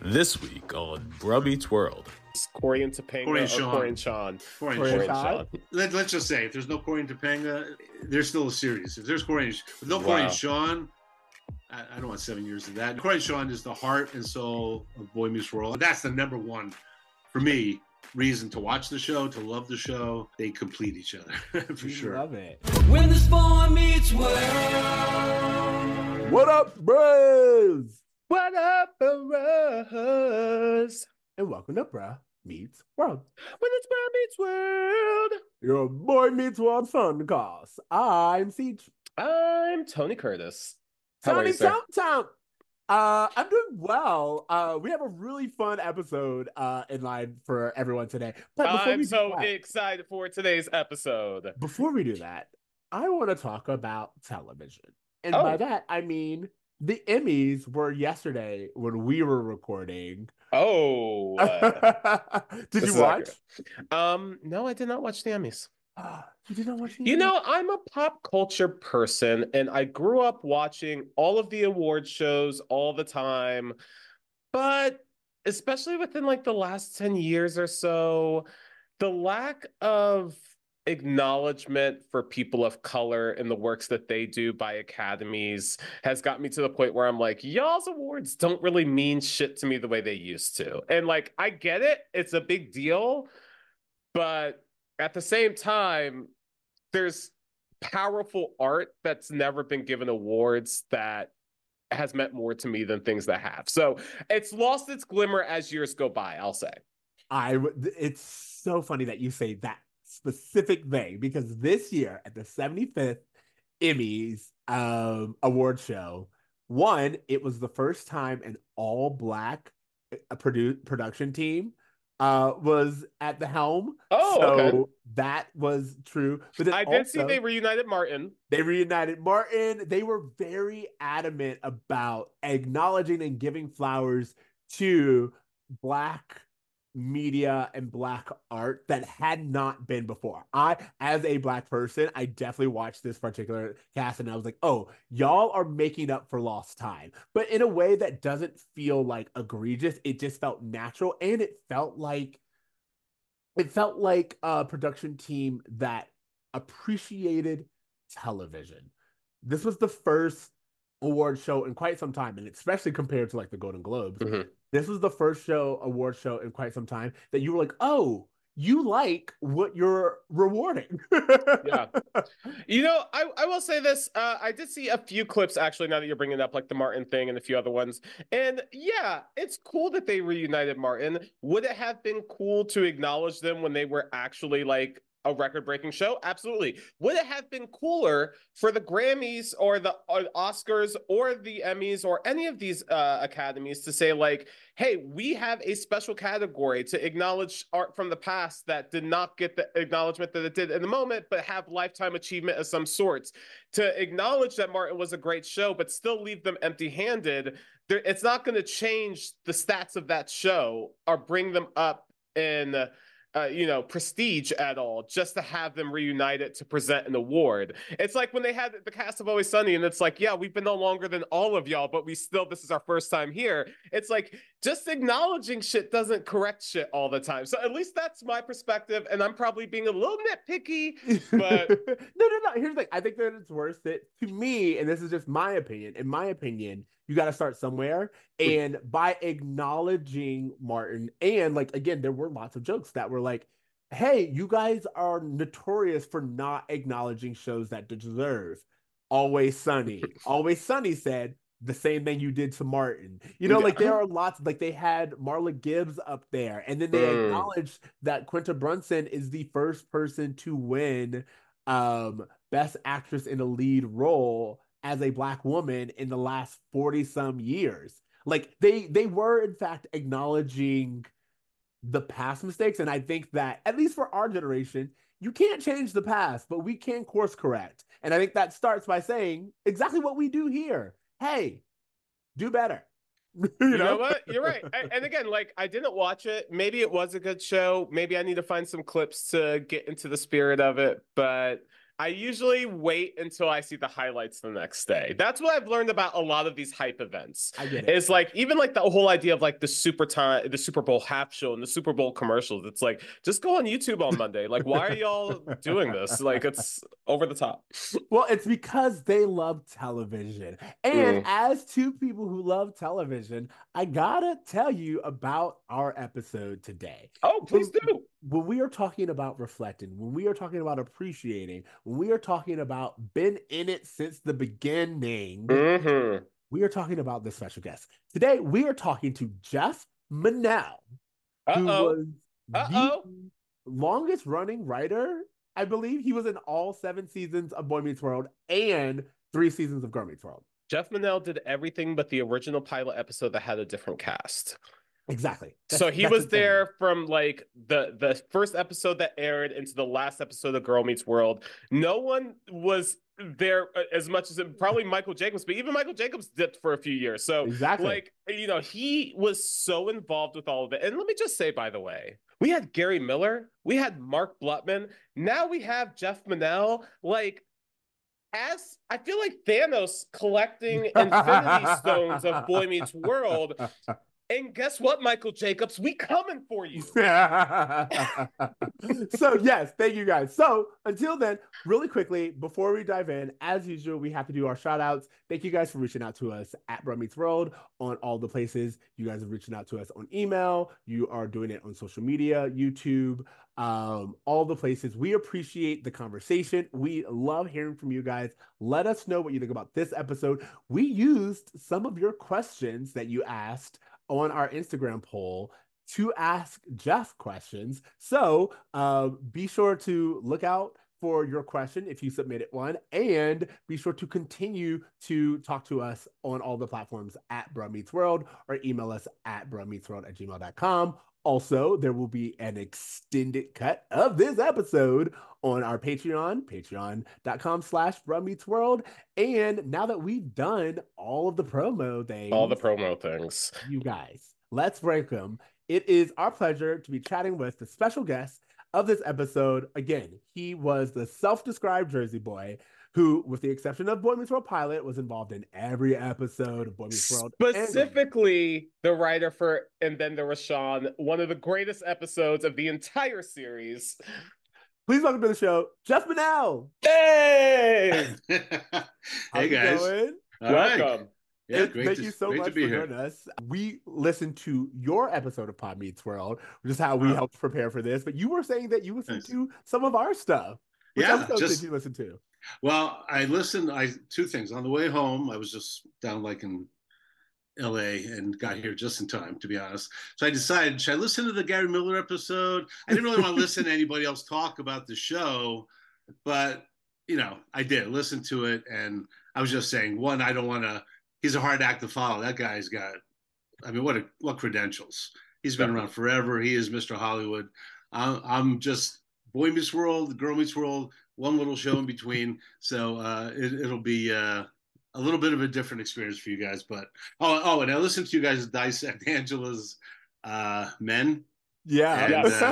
This week on Bruh Meets World. Cory and Topanga Cory and Shawn. Cory and Shawn. Cory and Cory and Shawn. Shawn. Let, let's just say, if there's no Cory and Topanga, there's still a series. If there's Cory and with no Cory and Shawn, I, I don't want seven years of that. Cory and Shawn is the heart and soul of Boy Meets World. That's the number one for me reason to watch the show, to love the show. They complete each other for We sure. Love it. When this boy meets world. What up, bros? What up, bros? And welcome to Bruh Meets World. When it's Bruh Meets World, your boy meets world fun cause. I'm Ceej. I'm Tony Curtis. How Tony? Tom Tom. Uh, I'm doing well. Uh, we have a really fun episode uh in line for everyone today. But before I'm so that- excited for today's episode. before we do that, I want to talk about television. And by Oh. that, I mean the Emmys were yesterday when we were recording. Oh, uh, did you watch? um, no, I did not watch the Emmys. you did not watch the You Emmys? know, I'm a pop culture person, and I grew up watching all of the award shows all the time. But especially within like the last 10 years or so, the lack of acknowledgement for people of color in the works that they do by academies has got me to the point where I'm like, y'all's awards don't really mean shit to me the way they used to. And like, I get it, it's a big deal, but at the same time, there's powerful art that's never been given awards that has meant more to me than things that have. So it's lost its glimmer as years go by, I'll say. I it's so funny that you say that specific thing because this year at the 75th Emmys um award show, one, it was the first time an all black uh, produ- production team uh was at the helm. Oh, so okay. that was true. But then I did see they reunited Martin. they reunited Martin. They were very adamant about acknowledging and giving flowers to Black media and Black art that had not been before. I, as a Black person, I definitely watched this particular cast and I was like, oh, y'all are making up for lost time, but in a way that doesn't feel like egregious. It just felt natural and it felt like it felt like a production team that appreciated television. This was the first award show in quite some time, and especially compared to like the Golden Globes. Mhm. This was the first show award show in quite some time that you were like, oh, you like what you're rewarding. Yeah. You know, I, I will say this. Uh, I did see a few clips actually now that you're bringing up like the Martin thing and a few other ones. And yeah, it's cool that they reunited Martin. Would it have been cool to acknowledge them when they were actually like a record breaking show? Absolutely. Would it have been cooler for the Grammys or the uh, Oscars or the Emmys or any of these uh, academies to say, like, hey, we have a special category to acknowledge art from the past that did not get the acknowledgement that it did in the moment, but have lifetime achievement of some sorts. To acknowledge that Martin was a great show, but still leave them empty handed, it's not going to change the stats of that show or bring them up in. Uh, you know, prestige at all, just to have them reunited to present an award. It's like when they had the cast of Always Sunny, and it's like, yeah, we've been no longer than all of y'all, but we still, this is our first time here. It's like just acknowledging shit doesn't correct shit all the time. So at least that's my perspective, and I'm probably being a little nitpicky, but no, no, no. Here's the thing. I think that it's worth it to me, and this is just my opinion. In my opinion, you got to start somewhere. And by acknowledging Martin, and like again, there were lots of jokes that were like, "Hey, you guys are notorious for not acknowledging shows that deserve." Always Sunny. Always Sunny said the same thing you did to Martin. You know, like there are lots, like they had Marla Gibbs up there, and then they Mm. acknowledged that Quinta Brunson is the first person to win um Best Actress in a Lead Role as a Black woman in the last 40 some years. Like they they were in fact acknowledging the past mistakes, and I think that at least for our generation, you can't change the past, but we can course correct. And I think that starts by saying exactly what we do here. Hey, do better. you, You know what? You're right. A- And again, like I didn't watch it. Maybe it was a good show. Maybe I need to find some clips to get into the spirit of it. But I usually wait until I see the highlights the next day. That's what I've learned about a lot of these hype events. I get it. It's like even like the whole idea of like the super time, the Super Bowl half show and the Super Bowl commercials. It's like just go on YouTube on Monday. Like, why are y'all doing this? Like, it's over the top. Well, it's because they love television. And mm. as two people who love television, I gotta tell you about our episode today. Oh, please do. When we are talking about reflecting, when we are talking about appreciating, when we are talking about been in it since the beginning, hmm we are talking about this special guest. Today, we are talking to Jeff Menell, who was Uh-oh. the longest running writer. I believe he was in all seven seasons of Boy Meets World and three seasons of Girl Meets World. Jeff Menell did everything but the original pilot episode that had a different cast. Exactly. so he was there from like the the first episode that aired into the last episode of Girl Meets World. No one was there uh, as much as probably Michael Jacobs, but even Michael Jacobs dipped for a few years. So Exactly. like you know, he was so involved with all of it. And let me just say, by the way, we had Gary Miller, we had Mark Blutman, now we have Jeff Menell. Like as I feel like Thanos collecting Infinity Stones of Boy Meets World. And guess what, Michael Jacobs? We coming for you. so yes, thank you guys. So until then, really quickly, before we dive in, as usual, we have to do our shout outs. Thank you guys for reaching out to us at Bruh Meets World on all the places. You guys are reaching out to us on email. You are doing it on social media, YouTube, um, all the places. We appreciate the conversation. We love hearing from you guys. Let us know what you think about this episode. We used some of your questions that you asked on our Instagram poll to ask Jeff questions. So uh, be sure to look out for your question if you submitted one, and be sure to continue to talk to us on all the platforms at Bruh Meets World or email us at bruhmeetsworld at gmail.com. Also, there will be an extended cut of this episode on our Patreon, patreon.com slash Meets World. And now that we've done all of the promo things, All the promo things. you guys. Let's break them. It is our pleasure to be chatting with the special guest of this episode. Again, he was the self described Jersey boy who, with the exception of Boy Meets World Pilot, was involved in every episode of Boy Meets World. and Specifically, the writer for And Then There Was Shawn, one of the greatest episodes of the entire series. Please welcome to the show, Jeff Menell. Hey! How's hey it guys. going? All right. Welcome. Yeah, It- great Thank to, you so great much for here. joining us. We listened to your episode of Pod Meets World, which is how we helped prepare for this. But you were saying that you listened Nice. to some of our stuff. Which Yeah, just- did you listen to? Well, I listened. I two things on the way home. I was just down like in L.A. and got here just in time, to be honest. So I decided should I listen to the Gary Miller episode? I didn't really want to listen to anybody else talk about the show, but you know, I did listen to it, and I was just saying, one, I don't want to. He's a hard act to follow. That guy's got. I mean, what a, what credentials? He's been around forever. He is Mr. Hollywood. I'm, I'm just Boy Meets World, Girl Meets World, one little show in between. So uh, it, it'll be uh, a little bit of a different experience for you guys. But oh, oh, and I listened to you guys dissect Angela's uh, men, Yeah. And, Yes.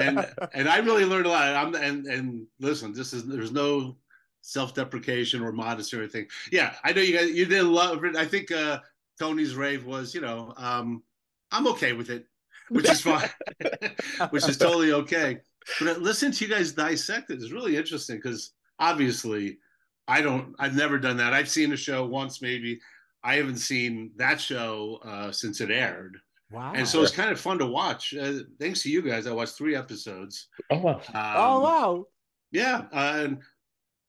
and and I really learned a lot. I'm and and listen, this is there's no self-deprecation or modesty or anything. Yeah, I know you guys you did love it. I think uh, Tony's rave was, you know, um, I'm okay with it, which is fine, which is totally okay. But listen to you guys dissect it is really interesting because obviously I don't, I've never done that. I've seen a show once maybe. I haven't seen that show uh, since it aired. Wow. And so it's kind of fun to watch. Uh, thanks to you guys, I watched three episodes. Oh wow. Um, oh wow. Yeah, uh, and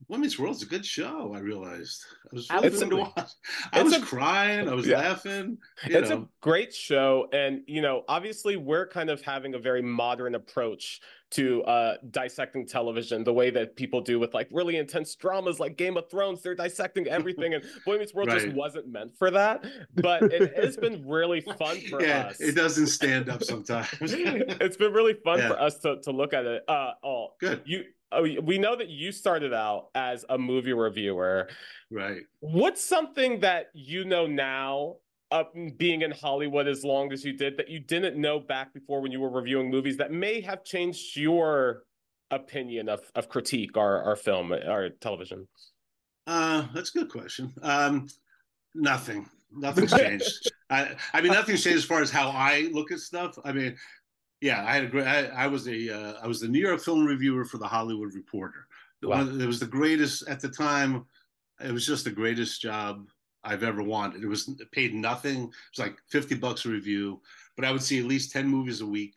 Women's World's a good show. I realized I was really fun to watch. I It's was a- crying. I was Yeah. laughing. You it's know. a great show and you know obviously we're kind of having a very modern approach to uh dissecting television the way that people do with like really intense dramas like game of thrones they're dissecting everything and boy meets world just wasn't meant for that but it has been really fun for yeah, us it doesn't stand up sometimes. it's been really fun Yeah. for us to, to look at it uh oh Good, you we know that you started out as a movie reviewer right? What's something that you know now, uh, being in Hollywood as long as you did, that you didn't know back before when you were reviewing movies that may have changed your opinion of, of critique or, or film or television? Uh, that's a good question. Um, nothing. Nothing's changed. I, I mean, nothing's changed as far as how I look at stuff. I mean, yeah, I had a great. I, I was a. Uh, I was the New York Film Reviewer for the Hollywood Reporter. Wow. One- It was the greatest at the time. It was just the greatest job I've ever wanted. It was it paid nothing. It was like fifty bucks a review, but I would see at least ten movies a week.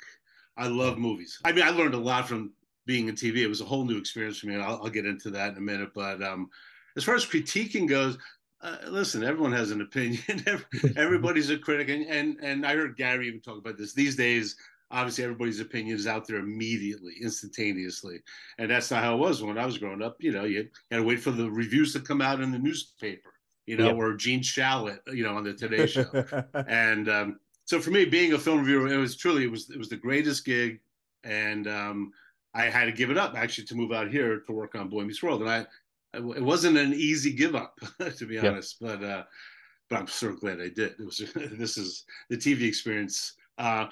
I love movies. I mean, I learned a lot from being in TV. It was a whole new experience for me. and I'll, I'll get into that in a minute. But um, as far as critiquing goes, uh, listen, everyone has an opinion. Everybody's a critic, and, and and I heard Gary even talk about this. These days, obviously, everybody's opinion is out there immediately, instantaneously, and that's not how it was when I was growing up. You know, you had to wait for the reviews to come out in the newspaper. You know, Yep. or Gene Shalit, you know, on the Today Show and um, so for me being a film reviewer it was truly it was it was the greatest gig and um, i had to give it up actually to move out here to work on boy meets world and i it wasn't an easy give up to be honest but uh but i'm so glad i did it was this is the tv experience uh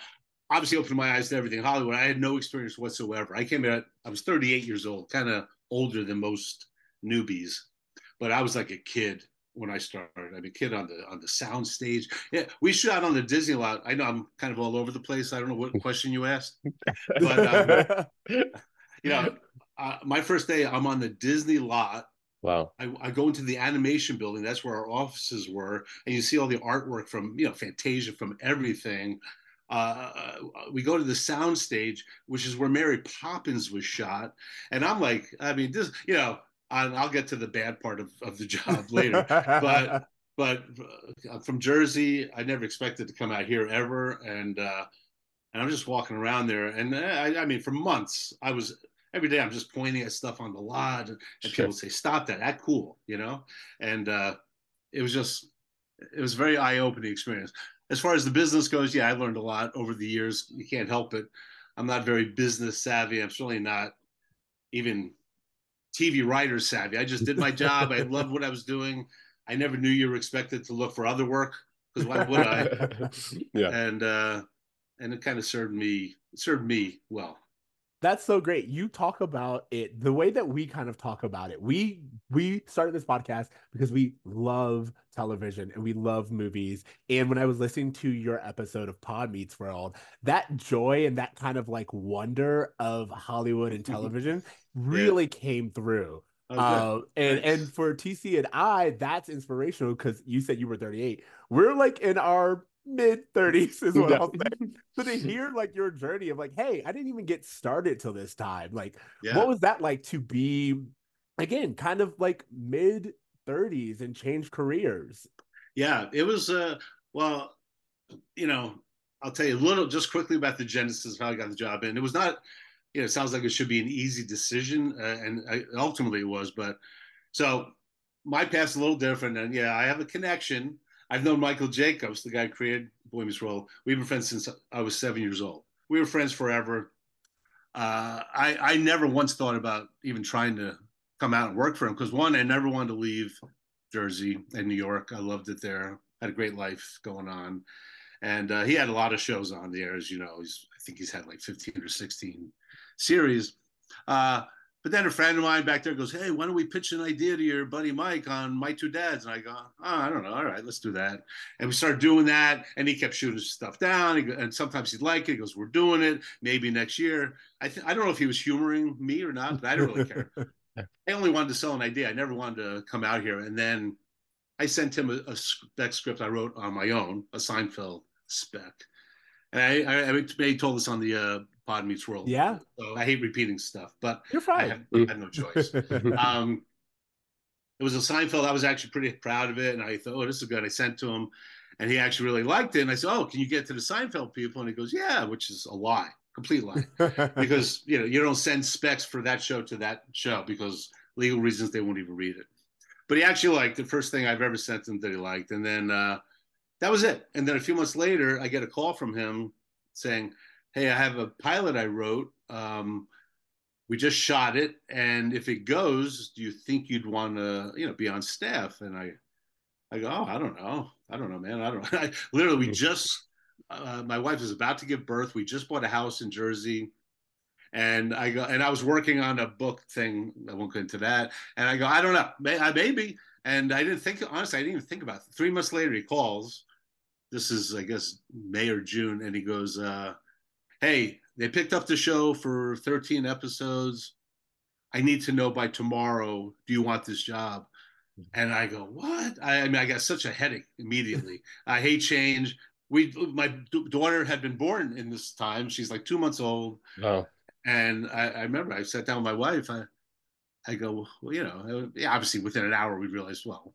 obviously opened my eyes to everything in hollywood i had no experience whatsoever i came out i was 38 years old kind of older than most newbies but i was like a kid when I started. I'm a kid on the on the sound stage. Yeah, we shot on the Disney lot. I know I'm kind of all over the place. I don't know what question you asked, but um, you know, uh, my first day, I'm on the Disney lot. Wow. I, I go into the animation building. That's where our offices were, and you see all the artwork from you know Fantasia, from everything. Uh, we go to the sound stage, which is where Mary Poppins was shot, and I'm like, I mean, this, you know, and I'll get to the bad part of, of the job later but but uh, I'm from Jersey. I never expected to come out here ever, and uh, and I'm just walking around there, and uh, I, I mean, for months, I was every day I'm just pointing at stuff on the lot, and, Sure. people say, "Stop that! That cool," you know, and uh, it was just it was a very eye opening experience. As far as the business goes, yeah, I learned a lot over the years. You can't help it. I'm not very business savvy. I'm certainly not even TV writer savvy. I just did my job. I loved what I was doing. I never knew you were expected to look for other work because why would I? yeah. And uh, and it kind of served me served me well. That's so great. You talk about it the way that we kind of talk about it. We we started this podcast because we love television and we love movies. And when I was listening to your episode of Pod Meets World, that joy and that kind of like wonder of Hollywood and television really came through. Oh, Uh, and and for TC and I, that's inspirational because you said you were 38. We're like in our mid 30s, is what Yeah. I'll say. So to hear like your journey of like, hey, I didn't even get started till this time. Like, yeah. what was that like to be again kind of like mid 30s and change careers? yeah, it was. Uh, well, you know, I'll tell you a little just quickly about the genesis of how I got the job. And it was not, you know, it sounds like it should be an easy decision, uh, and I, ultimately it was. But so my path's a little different, and yeah, I have a connection. I've known Michael Jacobs, the guy who created Boy Meets World. We've been friends since I was seven years old. We were friends forever. Uh, I I never once thought about even trying to come out and work for him because one, I never wanted to leave Jersey and New York. I loved it there. Had a great life going on, and uh, he had a lot of shows on the air, as you know. He's I think he's had like fifteen or sixteen series. Uh, but then a friend of mine back there goes, "Hey, why don't we pitch an idea to your buddy Mike on My Two Dads?" And I go, "Oh, I don't know. All right, let's do that." And we started doing that, and he kept shooting stuff down. And sometimes he'd like it. He goes, "We're doing it. Maybe next year." I th- I don't know if he was humoring me or not, but I don't really care. I only wanted to sell an idea. I never wanted to come out here. And then I sent him a, a spec script I wrote on my own, a Seinfeld spec. And I, I, I may told this on the uh, Pod Meets World. Yeah. So I hate repeating stuff, but You're I fine. have, I have no choice. um, it was a Seinfeld. I was actually pretty proud of it, and I thought, "Oh, this is good." I sent to him, and he actually really liked it. And I said, "Oh, can you get to the Seinfeld people?" And he goes, "Yeah," which is a lie, complete lie, because you know you don't send specs for that show to that show because legal reasons they won't even read it. But he actually liked the first thing I've ever sent him that he liked, and then uh, that was it. And then a few months later, I get a call from him saying, "Hey, I have a pilot I wrote." Um, we just shot it and if it goes do you think you'd want to you know be on staff? And i i go oh i don't know. I don't know man. I don't know I, literally we just uh, my wife is about to give birth. We just bought a house in jersey. And i go and i was working on a book thing. I won't go into that. And i go i don't know. May, I, maybe. And i didn't think honestly i didn't even think about it. Three months later he calls. This is i guess may or june and he goes uh hey they picked up the show for 13 episodes. I need to know by tomorrow, do you want this job? Mm-hmm. And I go, what? I, I mean, I got such a headache immediately. I hate change. We, my daughter had been born in this time. She's like two months old. Oh, And I, I remember I sat down with my wife. I, I go, well, you know, uh, obviously within an hour we realized, well,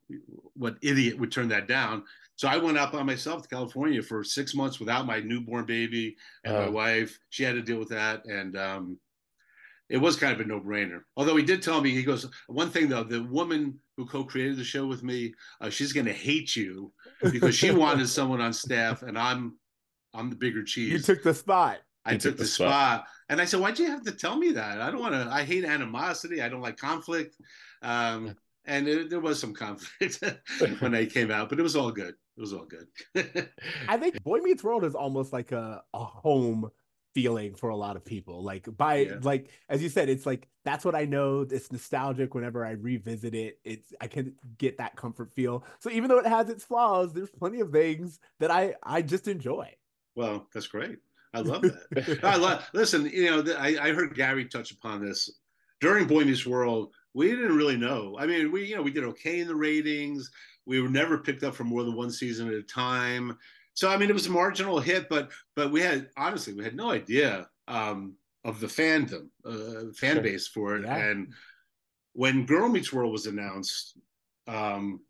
what idiot would turn that down? So I went up by myself to California for six months without my newborn baby and my Oh. wife. She had to deal with that, and um, it was kind of a no-brainer. Although he did tell me, he goes, one thing though, the woman who co-created the show with me, uh, she's going to hate you because she wanted someone on staff, and I'm, I'm the bigger cheese. you took the spot. I took took the the spot. spot. And I said, why'd you have to tell me that? I don't want to, I hate animosity. I don't like conflict. Um, and it, there was some conflict when I came out, but it was all good. It was all good. I think Boy Meets World is almost like a, a home feeling for a lot of people. Like by Yeah. like as you said, it's like that's what I know. It's nostalgic whenever I revisit it. It's I can get that comfort feel. So even though it has its flaws, there's plenty of things that I I just enjoy. well, that's great. I love that. I love, listen, you know, I, I heard Gary touch upon this during Boy Meets World. We didn't really know. I mean, we, you know, we did okay in the ratings. We were never picked up for more than one season at a time. So, I mean, it was a marginal hit, but, but we had, honestly, we had no idea um, of the fandom, uh, fan Sure. base for it. Yeah. And when Girl Meets World was announced, um,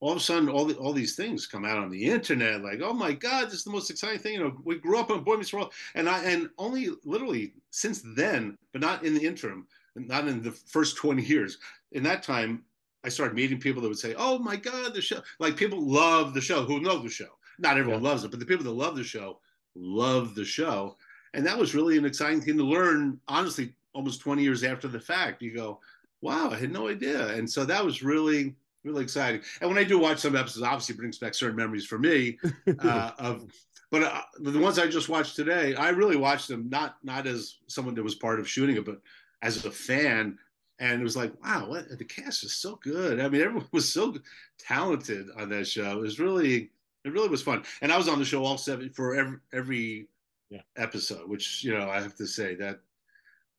all of a sudden, all the, all these things come out on the internet. Like, oh my God, this is the most exciting thing. You know, we grew up on Boy Meets World, and I and only literally since then, but not in the interim, not in the first twenty years. In that time, I started meeting people that would say, "Oh my God, the show!" Like people love the show who know the show. Not everyone loves it, but the people that love the show love the show, and that was really an exciting thing to learn. Honestly, almost twenty years after the fact, you go, "Wow, I had no idea," and so that was really really exciting. And when I do watch some episodes, obviously it brings back certain memories for me uh, of. But uh, the ones I just watched today, I really watched them not not as someone that was part of shooting it, but as a fan. And it was like, wow, what, the cast is so good. I mean, everyone was so talented on that show. It was really, it really was fun. And I was on the show all seven for every every Yeah. episode, which you know I have to say that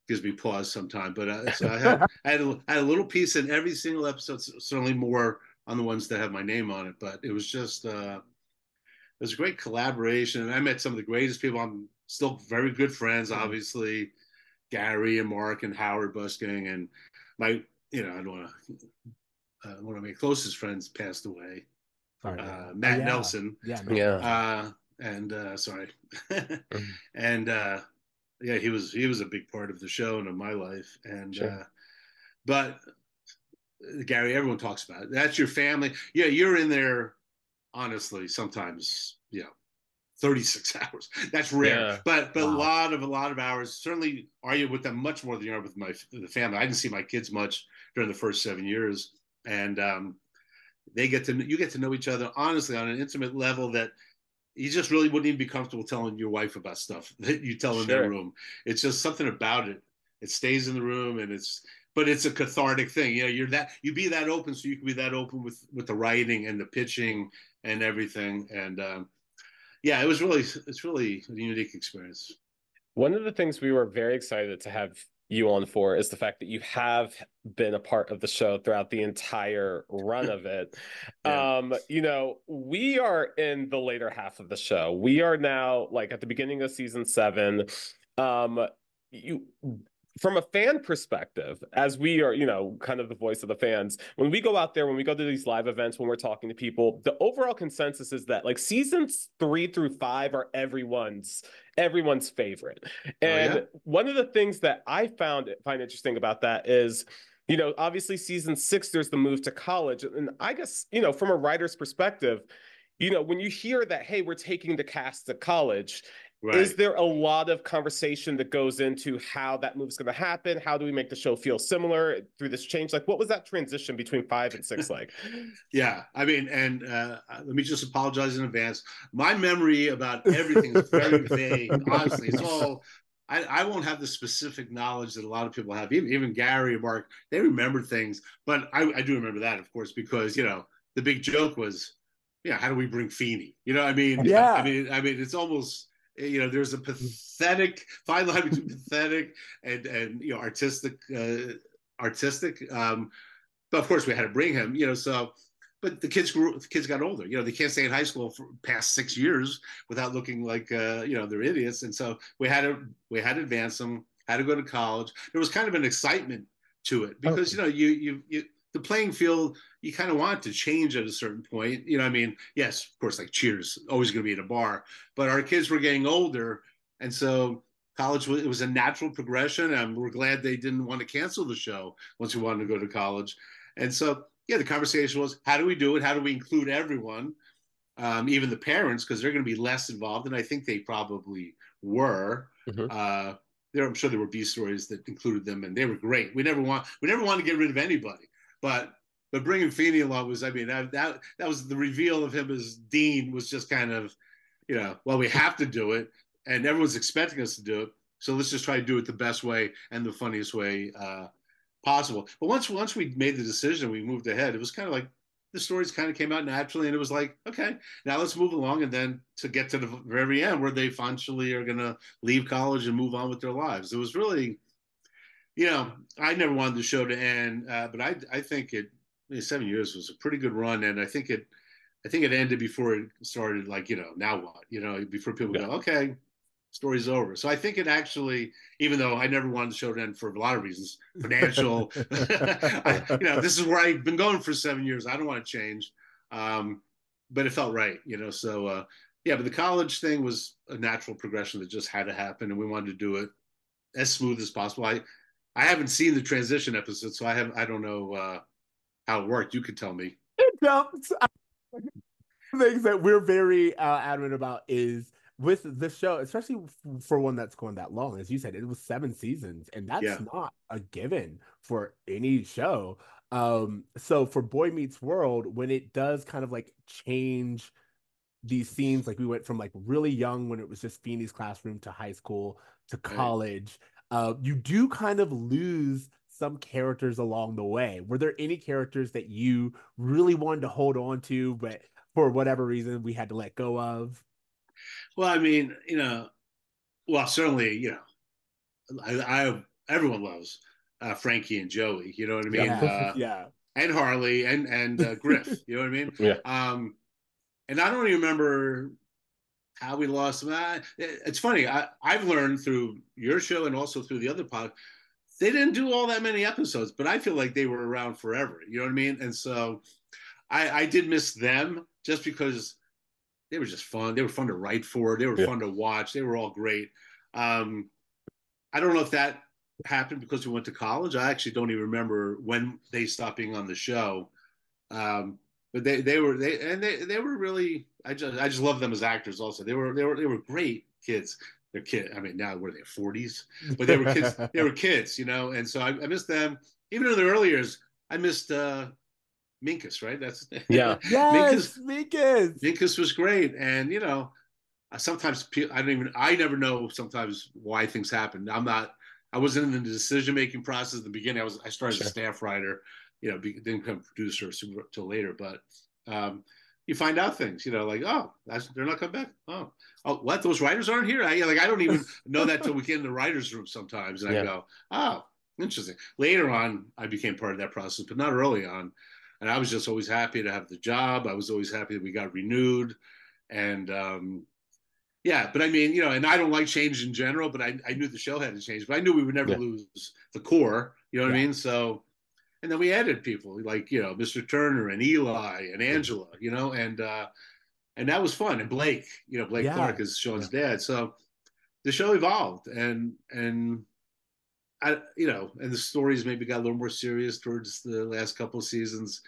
gives me pause sometimes. But uh, so I had I had, a, I had a little piece in every single episode. Certainly more on the ones that have my name on it. But it was just uh, it was a great collaboration. And I met some of the greatest people. I'm still very good friends, obviously. Gary and Mark and Howard Busgang and my, you know, I don't want to. Uh, one of my closest friends passed away, Sorry. uh, Matt yeah. Nelson Yeah. no. yeah. uh, and uh, sorry, and uh, yeah, he was he was a big part of the show and of my life, and Sure. uh, but Gary, everyone talks about it. That's your family. Yeah, you're in there. Honestly, sometimes you know, 36 hours. That's rare, Yeah. but but a lot of a lot of hours. Certainly, are you with them much more than you are with my the family? I didn't see my kids much during the first seven years, and um, they get to you get to know each other honestly on an intimate level that you just really wouldn't even be comfortable telling your wife about stuff that you tell in their room. It's just something about it. It stays in the room, and it's but it's a cathartic thing. You know, you're that you be that open, so you can be that open with with the writing and the pitching and everything. And um, yeah, it was really it's really a unique experience. One of the things we were very excited to have you on for is the fact that you have been a part of the show throughout the entire run of it. Yeah. Um, you know, we are in the later half of the show. We are now like at the beginning of season seven. Um, you from a fan perspective, as we are, you know, kind of the voice of the fans, when we go out there, when we go to these live events, when we're talking to people, the overall consensus is that like seasons three through five are everyone's everyone's favorite. Oh, and yeah? one of the things that I found find interesting about that is you know, obviously season six, there's the move to college. And I guess, you know, from a writer's perspective, you know, when you hear that, hey, we're taking the cast to college, Right. is there a lot of conversation that goes into how that move's going to happen? How do we make the show feel similar through this change? Like, what was that transition between five and six like? Yeah, I mean, and uh, let me just apologize in advance. My memory about everything is very vague. Honestly, it's all. I, I won't have the specific knowledge that a lot of people have. Even, even Gary and Mark, they remember things, but I, I do remember that, of course, because you know the big joke was, yeah, how do we bring Feeney? You know, I mean, Yeah. I mean, I mean, it's almost you know, there's a pathetic fine line between pathetic and and you know artistic, uh, artistic. Um, but of course, we had to bring him. You know, so but the kids grew the kids got older you know they can't stay in high school for past six years without looking like uh, you know they're idiots and so we had to we had to advance them had to go to college there was kind of an excitement to it because you know you you you the playing field you kind of want to change at a certain point you know i mean yes of course like cheers always going to be at a bar but our kids were getting older and so college was, it was a natural progression and we're glad they didn't want to cancel the show once we wanted to go to college and so yeah, the conversation was how do we do it? How do we include everyone, um, even the parents, because they're going to be less involved, and I think they probably were. Mhm. Uh, there, I'm sure there were B stories that included them, and they were great. We never want we never want to get rid of anybody, but but bringing Feeney along was, I mean, that that that was the reveal of him as Dean was just kind of, you know, well, we have to do it, and everyone's expecting us to do it, so let's just try to do it the best way and the funniest way uh, possible. But once once we made the decision, we moved ahead. It was kind of like the stories kind of came out naturally, and it was like, okay, now let's move along, and then to get to the very end where they finally are going to leave college and move on with their lives. It was really, you know, I never wanted the show to end, uh, but I I think it I mean, seven years was a pretty good run, and I think it. I think it ended before it started. Like you know, now what? You know, before people Yeah. go, okay, story's over. So I think it actually, even though I never wanted the show to end for a lot of reasons, financial, I, you know, this is where I've been going for seven years. I don't want to change, um, but it felt right, you know. So uh, yeah, but the college thing was a natural progression that just had to happen, and we wanted to do it as smooth as possible. I I haven't seen the transition episode, so I have I don't know uh, how it worked. You could tell me. jumps. Things that we're very uh, adamant about is with the show, especially for one that's going that long. As you said, it was seven seasons, and that's Yeah. not a given for any show. Um, so for Boy Meets World, when it does kind of like change these scenes, like we went from like really young when it was just Feeney's classroom to high school to college, uh, you do kind of lose some characters along the way. Were there any characters that you really wanted to hold on to, but for whatever reason we had to let go of? Well, I mean, you know, well, certainly, you know, I, I everyone loves uh, Frankie and Joey. You know what I mean? yeah, Uh, yeah. and Harley and and uh, Griff. you know what I mean? Yeah. Um, and I don't even remember how we lost them. I, it's funny. I, I've learned through your show and also through the other pod. They didn't do all that many episodes, but I feel like they were around forever. You know what I mean? And so, I, I did miss them just because they were just fun. They were fun to write for. They were Yeah. fun to watch. They were all great. Um, I don't know if that happened because we went to college. I actually don't even remember when they stopped being on the show. Um, but they they were they and they they were really I just I just love them as actors also. They were they were they were great kids. They're kid. I mean now were they forties? But they were kids. they were kids, you know. And so I, I missed them. Even in the early years, I missed uh Minkus, right? That's Yeah. Yes, Minkus. Minkus Minkus was great, and you know, I sometimes pe- I don't even I never know sometimes why things happen. I'm not. I wasn't in the decision making process at the beginning. I was. I started as a staff writer. You know, be, didn't become producer till later. But um, you find out things, you know, like oh, that's, they're not coming back. Oh, oh, what? Those writers aren't here. I like I don't even know that till we get in the writers' room sometimes, and Yeah. I go, oh, interesting. Later on, I became part of that process, but not early on. And I was just always happy to have the job. I was always happy that we got renewed, and um, yeah. But I mean, you know, and I don't like change in general, but I, I knew the show had to change. But I knew we would never Yeah. lose the core. You know what I mean? So and then we added people like you know Mr. Turner and Eli and Angela, you know, and uh, and that was fun. And Blake, you know, Blake Yeah. Clark is Shawn's dad. So the show evolved, and and I, you know, and the stories maybe got a little more serious towards the last couple of seasons.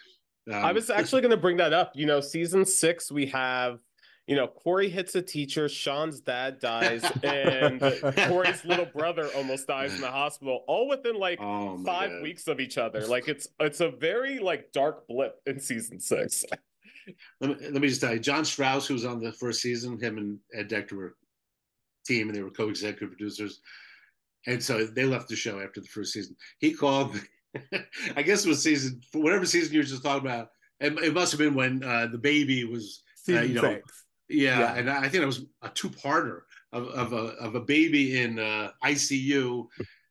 Um, I was actually going to bring that up. You know, season six, we have, you know, Cory hits a teacher, Shawn's dad dies, and Cory's little brother almost dies in the hospital, all within like oh my five God. weeks of each other. Like it's it's a very like dark blip in season six. Let me, let me just tell you, John Strauss, who was on the first season, him and Ed Decker were team, and they were co-executive producers. And so they left the show after the first season. He called, I guess it was season, whatever season you were just talking about. It, it must have been when uh, the baby was, Season you know, six. Yeah, Yeah. And I think it was a two-parter of, of a of a baby in uh, ICU,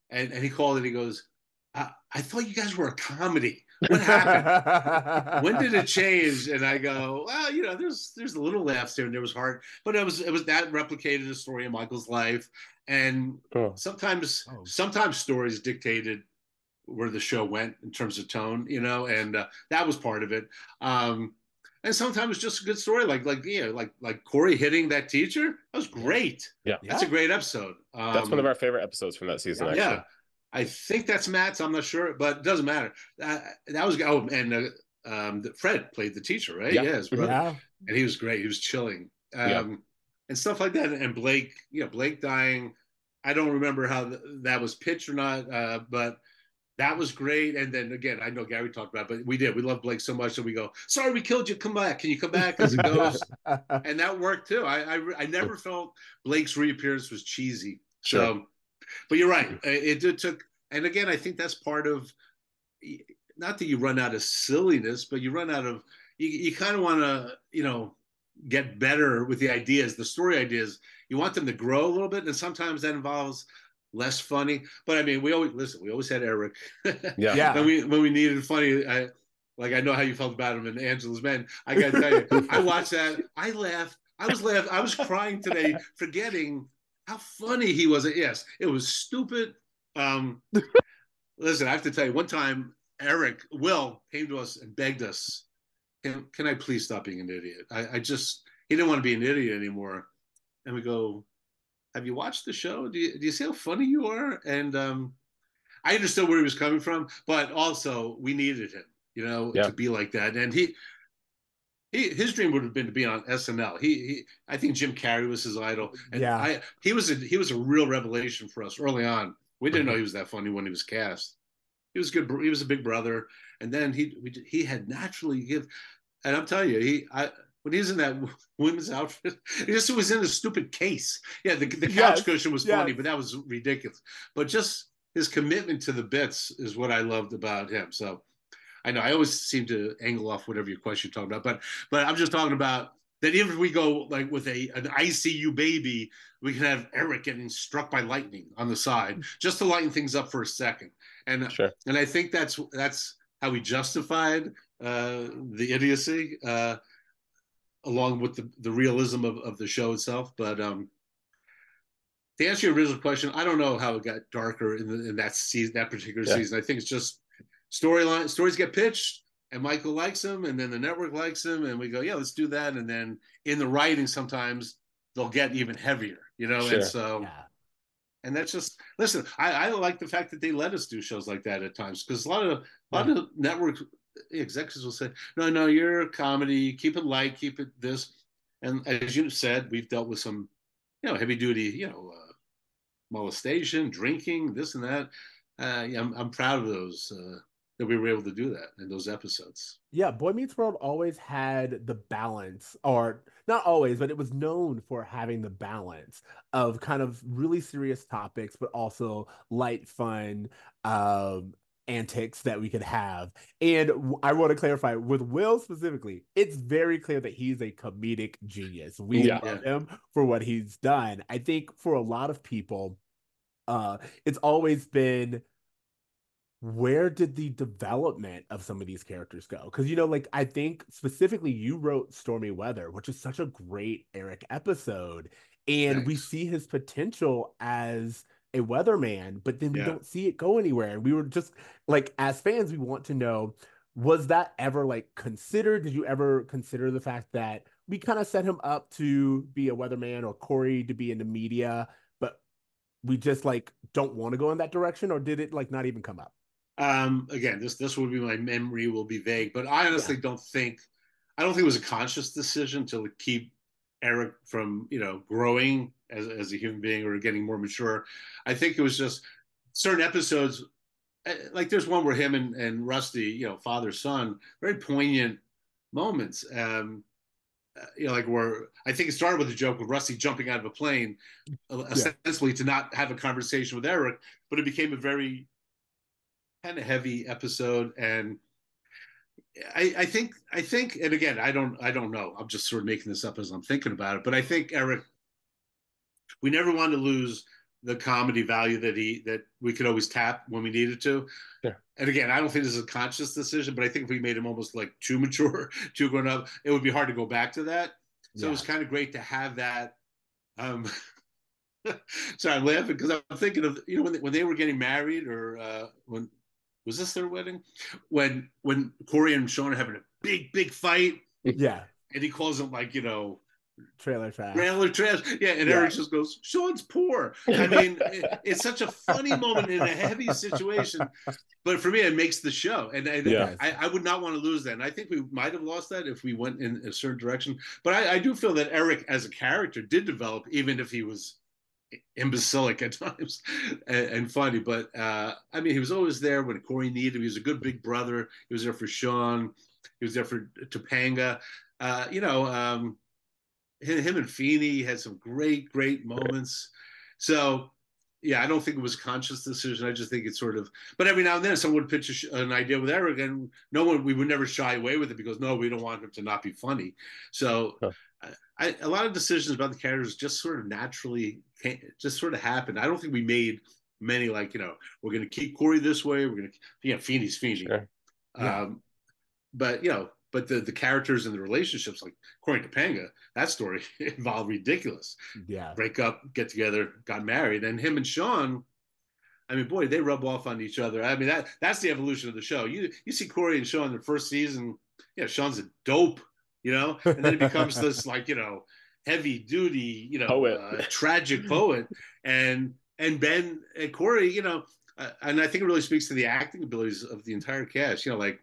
and and he called and he goes, I, I thought you guys were a comedy. What happened? when did it change? And I go, well, you know, there's there's a little laughs there, and there was hard, but it was it was that replicated the story of Michael's life, and Oh. sometimes Oh. sometimes stories dictated where the show went in terms of tone, you know, and uh, that was part of it. Um, and sometimes it's just a good story, like like yeah, like like Cory hitting that teacher. That was great. Yeah. That's a great episode. Um, That's one of our favorite episodes from that season. Actually. yeah. I think that's Matt's. I'm not sure, but it doesn't matter. Uh, that was oh, and uh, um, Fred played the teacher, right? Yeah. Yeah, his brother, Yeah. and he was great. He was chilling, um, Yeah. and stuff like that. And Blake, you know, Blake dying. I don't remember how th- that was pitched or not, uh, but that was great. And then again, I know Gary talked about, it, but we did. We love Blake so much that we go, "Sorry, we killed you. Come back. Can you come back?" As it goes, and that worked too. I, I I never felt Blake's reappearance was cheesy. So, but you're right. It, it took, and again, I think that's part of, not that you run out of silliness, but you run out of, you, you kind of want to, you know, get better with the ideas, the story ideas. You want them to grow a little bit, and sometimes that involves less funny. But I mean, we always listen. We always had Eric. Yeah. Yeah. when we when we needed funny. I, like I know how you felt about him and Angela's Men. I got to tell you, I watched that. I laughed. I was laughing. I was crying today, forgetting how funny he was. Yes, it was stupid. Um, listen, I have to tell you, one time Eric Will came to us and begged us, "Can, can I please stop being an idiot?" I, I just he didn't want to be an idiot anymore, and we go, "Have you watched the show? Do you, do you see how funny you are?" And um, I understood where he was coming from, but also we needed him, you know, Yeah. to be like that. And he, he, his dream would have been to be on SNL. He, he I think Jim Carrey was his idol, and Yeah. I, he was a he was a real revelation for us early on. We didn't know he was that funny when he was cast. He was good. He was a big brother, and then he we, he had naturally give. And I'm telling you, he I when he's in that women's outfit, he just was in a stupid case. Yeah, the, the couch Yes, cushion was yes. funny, but that was ridiculous. But just his commitment to the bits is what I loved about him. So I know I always seem to angle off whatever your question you're talking about, but but I'm just talking about that even if we go like with a an ICU baby, we can have Eric getting struck by lightning on the side just to lighten things up for a second. And Sure. and I think that's that's how we justified uh, the idiocy, uh, along with the, the realism of, of the show itself. But um, to answer your original question, I don't know how it got darker in, the, in that season, that particular Yeah. season. I think it's just storyline. Stories get pitched, and Michael likes them, and then the network likes them, and we go, yeah, let's do that. And then in the writing, sometimes they'll get even heavier, you know. Sure. And so Yeah. and that's just listen. I, I like the fact that they let us do shows like that at times because a lot of a lot of network executives will say, "No, no, you're a comedy. Keep it light. Keep it this." And as you said, we've dealt with some, you know, heavy duty, you know, uh, molestation, drinking, this and that. Uh, yeah, I'm, I'm proud of those uh, that we were able to do that in those episodes. Yeah, Boy Meets World always had the balance, or not always, but it was known for having the balance of kind of really serious topics, but also light fun. Um, antics that we could have. And I want to clarify with Will specifically, it's very clear that he's a comedic genius. We Yeah. love him for what he's done. I think for a lot of people, uh, it's always been where did the development of some of these characters go? Because you know, like I think specifically you wrote Stormy Weather, which is such a great Eric episode, and we see his potential as a weatherman, but then we Yeah. don't see it go anywhere. And we were just like, as fans, we want to know was that ever like considered? Did you ever consider the fact that we kind of set him up to be a weatherman or Cory to be in the media, but we just like don't want to go in that direction, or did it like not even come up? Um, again, this this would be my memory will be vague, but I honestly don't think I don't think it was a conscious decision to keep Eric from you know growing as as a human being or getting more mature. I think it was just certain episodes, eh, like there's one where him and and Rusty, you know, father son, very poignant moments. Um, uh, you know, like where I think it started with a joke with Rusty jumping out of a plane, uh, ostensibly to not have a conversation with Eric, but it became a very kind of heavy episode and I, I think I think and again I don't I don't know. I'm just sort of making this up as I'm thinking about it but I think Eric we never wanted to lose the comedy value that he that we could always tap when we needed to. Yeah. and again I don't think this is a conscious decision but I think if we made him almost like too mature too grown up. It would be hard to go back to that. So it was kind of great to have that um sorry I'm laughing because I'm thinking of you know when they, when they were getting married or uh when was this their wedding? When when Cory and Shawn are having a big big fight, yeah, and he calls them like you know trailer trash. trailer trash. Yeah, and Yeah. Eric just goes, "Shawn's poor." I mean, it- it's such a funny moment in a heavy situation, but for me, it makes the show, and I, Yeah. I, I would not want to lose that. And I think we might have lost that if we went in a certain direction. But I, I do feel that Eric, as a character, did develop, even if he was imbecilic at times and, and funny. But uh, I mean, he was always there when Cory needed him. He was a good big brother. He was there for Shawn. He was there for Topanga. Uh, you know, um, him, and Feeney had some great, great moments. So, yeah, I don't think it was conscious decision. I just think it's sort of. But every now and then, someone would pitch a an idea with Eric, and no one we would never shy away with it because no, we don't want him to not be funny. So. Huh. I, a lot of decisions about the characters just sort of naturally came, just sort of happened. I don't think we made many like you know we're going to keep Cory this way. We're going to yeah Feeney's Feeney, Sure. Yeah. um, but you know but the the characters and the relationships like Cory and Topanga that story involved ridiculous Yeah, break up get together got married and him and Shawn. I mean, boy, they rub off on each other. I mean, that that's the evolution of the show. You you see Cory and Shawn in the first season. Yeah, Shawn's a dope, you know, and then it becomes this like you know heavy duty, you know, Poet. uh, tragic poet, and and Ben and Cory, you know, uh, and I think it really speaks to the acting abilities of the entire cast. You know, like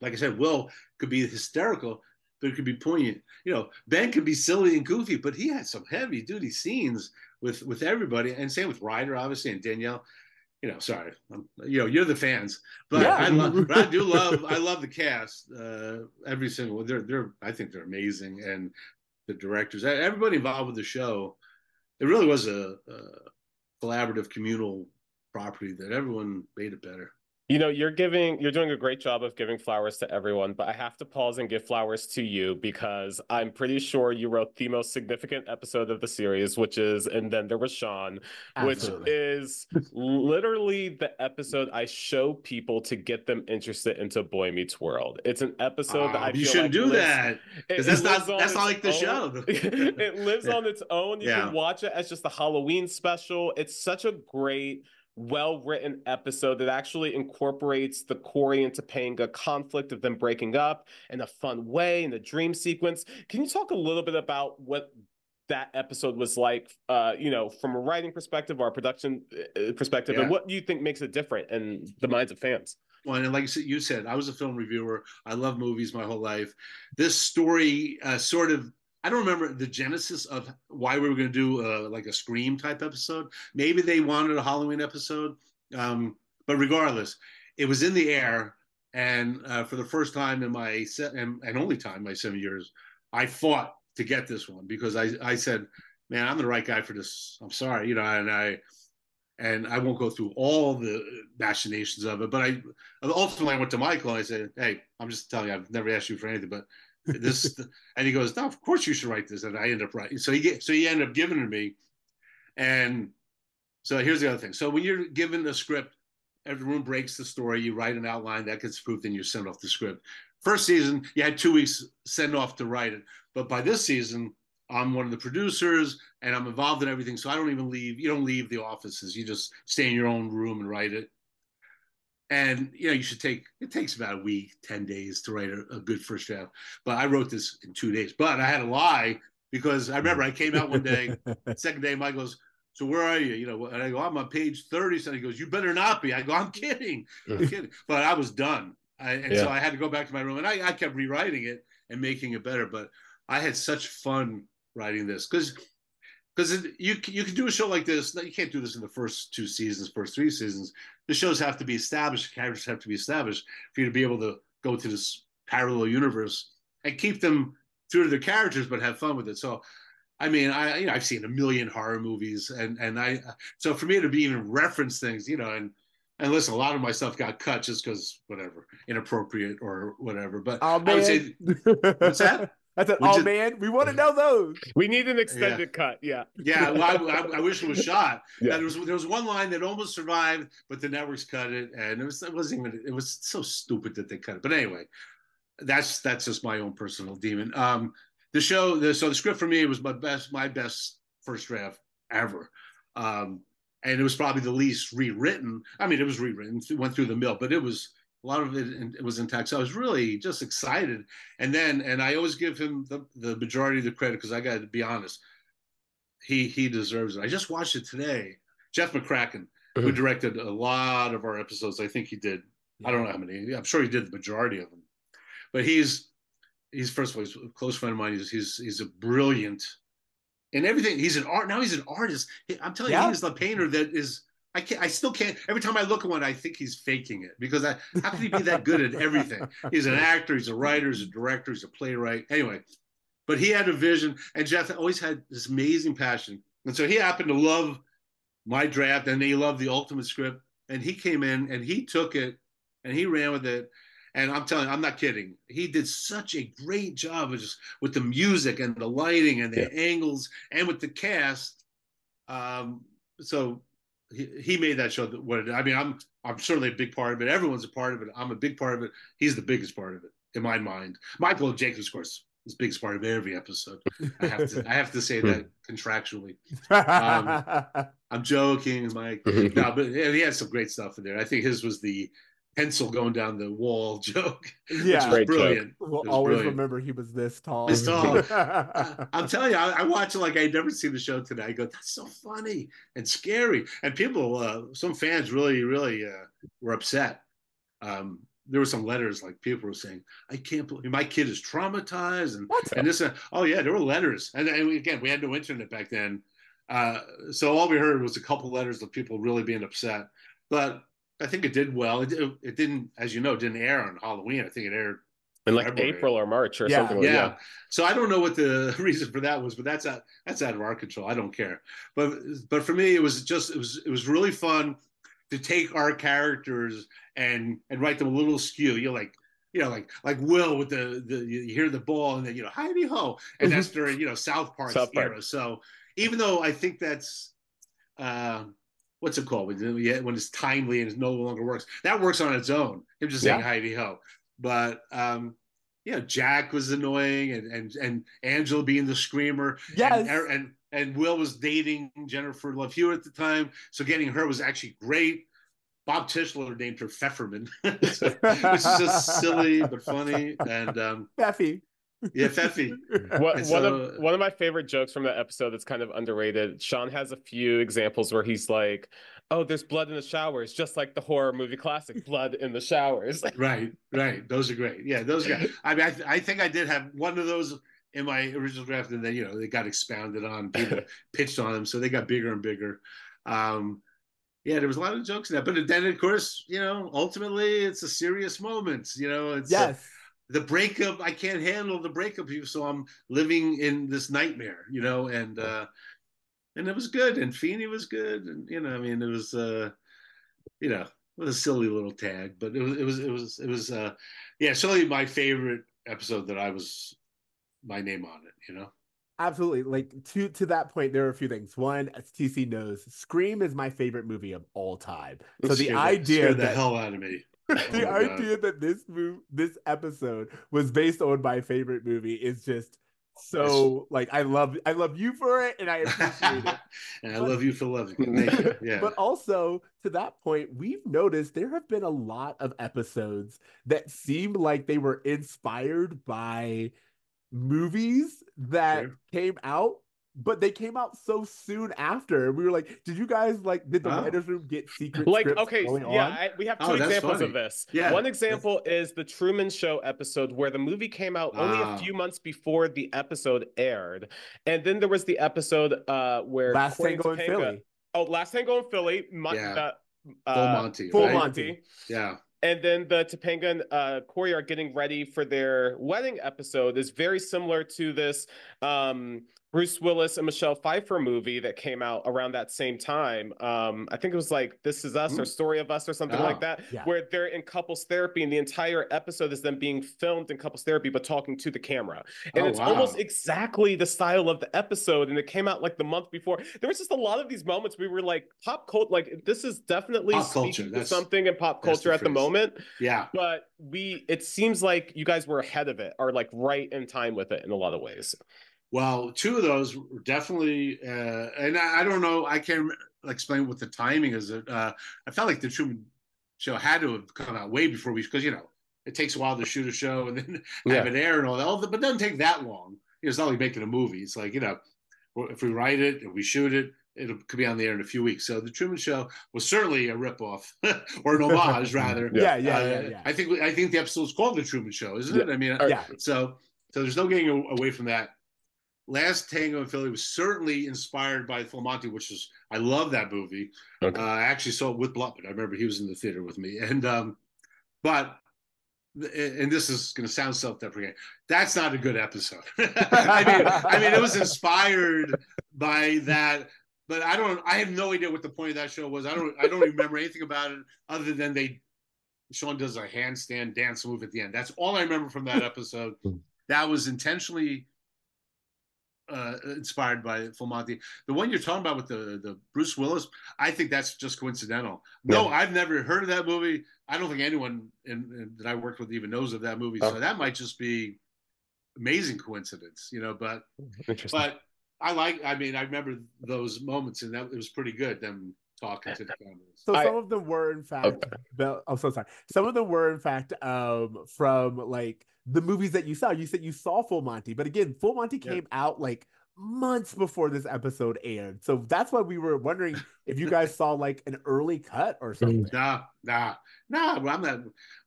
like I said, Will could be hysterical, but it could be poignant. You know, Ben could be silly and goofy, but he had some heavy duty scenes with with everybody, and same with Rider, obviously, and Danielle. You know, sorry, I'm, you know, you're the fans, but Yeah. I love, but I do love, I love the cast. Uh, every single, they're they're, I think they're amazing, and the directors, everybody involved with the show. It really was a, a collaborative, communal property that everyone made it better. You know, you're giving, you're doing a great job of giving flowers to everyone, but I have to pause and give flowers to you because I'm pretty sure you wrote the most significant episode of the series, which is, and then there was Shawn, Absolutely. which is literally the episode I show people to get them interested into Boy Meets World. It's an episode that I you shouldn't like do lives- that because that's not that's not like the own. show. it lives on its own. You Yeah. can watch it as just a Halloween special. It's such a great, well written episode that actually incorporates the Cory and Topanga conflict of them breaking up in a fun way in the dream sequence. Can you talk a little bit about what? That episode was like, uh, you know, from a writing perspective or a production uh, perspective, and what do you think makes it different in the minds of fans? Well, and like you said- you said, I was a film reviewer. I love movies my whole life. This story uh, sort of, I don't remember the genesis of why we were going to do uh, like a Scream type episode. Maybe they wanted a Halloween episode. Um, but regardless, it was in the air. And uh, for the first time in my, se- and, and only time, my seven years, I fought to get this one because I, I said, man, I'm the right guy for this. I'm sorry, you know, and I, and I won't go through all the machinations of it. But I ultimately I went to Michael and I said, "Hey, I'm just telling you, I've never asked you for anything, but this." and he goes, "No, of course you should write this." And I end up writing. So he get, so he ended up giving it to me, and so here's the other thing. So when you're given a script, everyone breaks the story. You write an outline that gets approved, and you send off the script. First season, you had two weeks send off to write it, but by this season, I'm one of the producers and I'm involved in everything. So I don't even leave. You don't leave the offices. You just stay in your own room and write it. And you know, you should take it takes about a week, 10 days to write a, a good first draft. But I wrote this in two days. But I had to lie because I remember I came out one day, second day, Mike goes, so where are you? You know, and I go, I'm on page 30. So he goes, you better not be. I go, I'm kidding. I'm kidding. But I was done. I, and yeah. so I had to go back to my room and I, I kept rewriting it and making it better. But I had such fun writing this because because you you can do a show like this. You can't do this in the first two seasons, first three seasons. The shows have to be established. the Characters have to be established for you to be able to go to this parallel universe and keep them true to their characters, but have fun with it. So, I mean, I you know I've seen a million horror movies, and and I so for me to be even reference things, you know, and and listen, a lot of my stuff got cut just because whatever inappropriate or whatever. But oh, I would say, what's that? That's an oh man, we want to know those. We need an extended yeah. cut. Yeah. Yeah. Well, I, I, I, wish it was shot. Yeah. There was there was one line that almost survived, but the networks cut it, and it was it wasn't even it was so stupid that they cut it. But anyway, that's that's just my own personal demon. Um, the show, the, so the script for me was my best my best first draft ever. Um, and it was probably the least rewritten. I mean, it was rewritten, went through the mill, but it was a lot of it, it was intact. So I was really just excited. And then, and I always give him the, the majority of the credit because I got to be honest, he he deserves it. I just watched it today. Jeff McCracken, mm-hmm. who directed a lot of our episodes, I think he did. Yeah. I don't know how many. I'm sure he did the majority of them. But he's he's first of all he's a close friend of mine. He's he's he's a brilliant and everything. He's an art now. He's an artist. I'm telling yeah. you, he's the painter that is I can't. I still can't. Every time I look at one, I think he's faking it because I how can he be that good at everything? He's an actor. He's a writer. He's a director. He's a playwright. Anyway, but he had a vision, and Jeff always had this amazing passion, and so he happened to love my draft, and he loved the ultimate script, and he came in and he took it and he ran with it. And I'm telling you, I'm not kidding. He did such a great job of just with the music and the lighting and the yeah. angles and with the cast. Um, so he, he made that show what it, I mean I'm I'm certainly a big part of it. Everyone's a part of it. I'm a big part of it. He's the biggest part of it in my mind. Michael Jacobs, of course, is the biggest part of every episode. I have to I have to say that contractually. Um, I'm joking, Mike. no, but he had some great stuff in there. I think his was the pencil going down the wall joke. Yeah, was brilliant. We'll always brilliant. remember he was this tall. This tall. I'm telling you, I, I watch it like I'd never seen the show today. I go, that's so funny and scary. And people, uh, some fans really, really uh, were upset. Um, there were some letters like people were saying, "I can't believe my kid is traumatized," and what? and this. Uh, oh yeah, there were letters, and, and again, we had no internet back then, uh, so all we heard was a couple letters of people really being upset. But I think it did well. It, it, didn't, as you know, didn't air on Halloween. I think it aired in like February. April or March or yeah, something. Yeah. yeah. So I don't know what the reason for that was, but that's out that's out of our control. I don't care. But but for me, it was just it was it was really fun to take our characters and and write them a little skew. You're like you know, like like Will with the the you hear the ball and then you know Heidi ho, and that's during you know South Park South Park. era. So even though I think that's uh, what's it called when, when it's timely and it no longer works. That works on its own. Him just saying yeah. Heidi ho. But um, you know, Jack was annoying and and and Angela being the screamer. Yes. And, and and Will was dating Jennifer Love Hewitt at the time. So getting her was actually great. Bob Tischler named her Fefferman, which is just silly but funny. And um, Peffy. Yeah, Feffy. What, so, one of one of my favorite jokes from that episode that's kind of underrated. Shawn has a few examples where he's like, "Oh, there's blood in the showers," just like the horror movie classic, "Blood in the Showers." right, right. Those are great. Yeah, those guys. I mean, I, I think I did have one of those in my original draft, and then you know they got expounded on. People pitched on them, so they got bigger and bigger. Um, yeah, there was a lot of jokes in that, but then of course, you know, ultimately it's a serious moment. You know, it's yes. Uh, the breakup i can't handle the breakup you so i'm living in this nightmare you know and uh and it was good, and Feeney was good, and you know, I mean, it was, uh, you know, it was a silly little tag, but it was, it was, it was, it was, uh, yeah, certainly my favorite episode that I was my name on it, you know. Absolutely. Like to to that point, there are a few things. One, as TC knows, Scream is my favorite movie of all time. So the idea scared the that hell out of me. the Oh my God. idea that this move this episode was based on my favorite movie is just so like I love I love you for it and I appreciate it. and I But- love you for loving it. Yeah. But also to that point, we've noticed there have been a lot of episodes that seem like they were inspired by movies that Sure. came out, but they came out so soon after. We were like, did you guys like did the Oh. writers room get secret like scripts okay yeah? I, we have two Oh, examples funny. of this Yeah. one example is the truman show episode where the movie came out only Ah. a few months before the episode aired and then there was the episode uh where Last Cory Tango in Philly. oh last tango in philly Mon- Yeah. uh, Full Monty. Full right? Monty. Yeah. and then the Topanga and uh, Cory are getting ready for their wedding episode is very similar to this um, Bruce Willis and Michelle Pfeiffer movie that came out around that same time. Um, I think it was like This Is Us or Mm. Story of Us or something Oh, like that, yeah. where they're in couples therapy and the entire episode is them being filmed in couples therapy but talking to the camera. And Oh, it's almost exactly the style of the episode. And it came out like the month before. There was just a lot of these moments we were like, pop culture, like this is definitely Pop culture, to something in pop the culture at the phrase. moment Yeah. but we it seems like you guys were ahead of it or like right in time with it in a lot of ways Well, two of those were definitely, uh, and I, I don't know, I can't explain what the timing is. Uh, I felt like the Truman Show had to have come out way before we, because you know it takes a while to shoot a show and then have Yeah. it air and all that, all that, but it doesn't take that long. It's not like making a movie. It's like you know, if we write it and we shoot it, it could be on the air in a few weeks. So the Truman Show was certainly a ripoff or an homage, rather. Yeah, yeah, Uh, yeah, yeah. I think I think the episode's called the Truman Show, isn't it? I mean, yeah. so so there's no getting away from that. Last Tango in Philly was certainly inspired by Full Monty, which is I love that movie. Okay. Uh, I actually saw it with Blutman. I remember he was in the theater with me, and um, but and this is going to sound self-deprecating. That's not a good episode. I mean, I mean, it was inspired by that, but I don't. I have no idea what the point of that show was. I don't. I don't remember anything about it other than they. Shawn does a handstand dance move at the end. That's all I remember from that episode. that was intentionally uh, inspired by Full Monty. The one you're talking about with the the Bruce Willis, I think that's just coincidental. No, I've never heard of that movie. I don't think anyone in, in, that I worked with even knows of that movie. So Oh. that might just be amazing coincidence, you know. But but I like. I mean, I remember those moments, and that it was pretty good. Them talking to the cameras. So I- some of them were in fact Okay. Bel- I'm so sorry. Some of them were in fact um from like the movies that you saw. You said you saw Full Monty, but again, Full Monty Yeah. came out like months before this episode aired. So that's why we were wondering if you guys saw like an early cut or something. Nah, nah, nah. well, I'm not.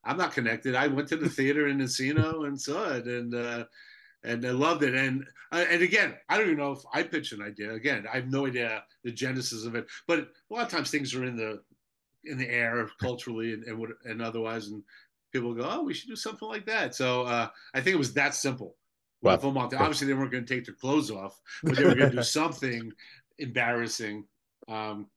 I'm not connected. I went to the theater in Encino and saw it, and uh, and I loved it. And uh, and again, I don't even know if I pitched an idea. Again, I have no idea the genesis of it. But a lot of times things are in the in the air culturally and and, what, and otherwise, and people go, "Oh, we should do something like that." So uh, I think it was that simple. Wow. With Full Monty. Obviously, they weren't going to take their clothes off, but they were going to do something embarrassing. Um,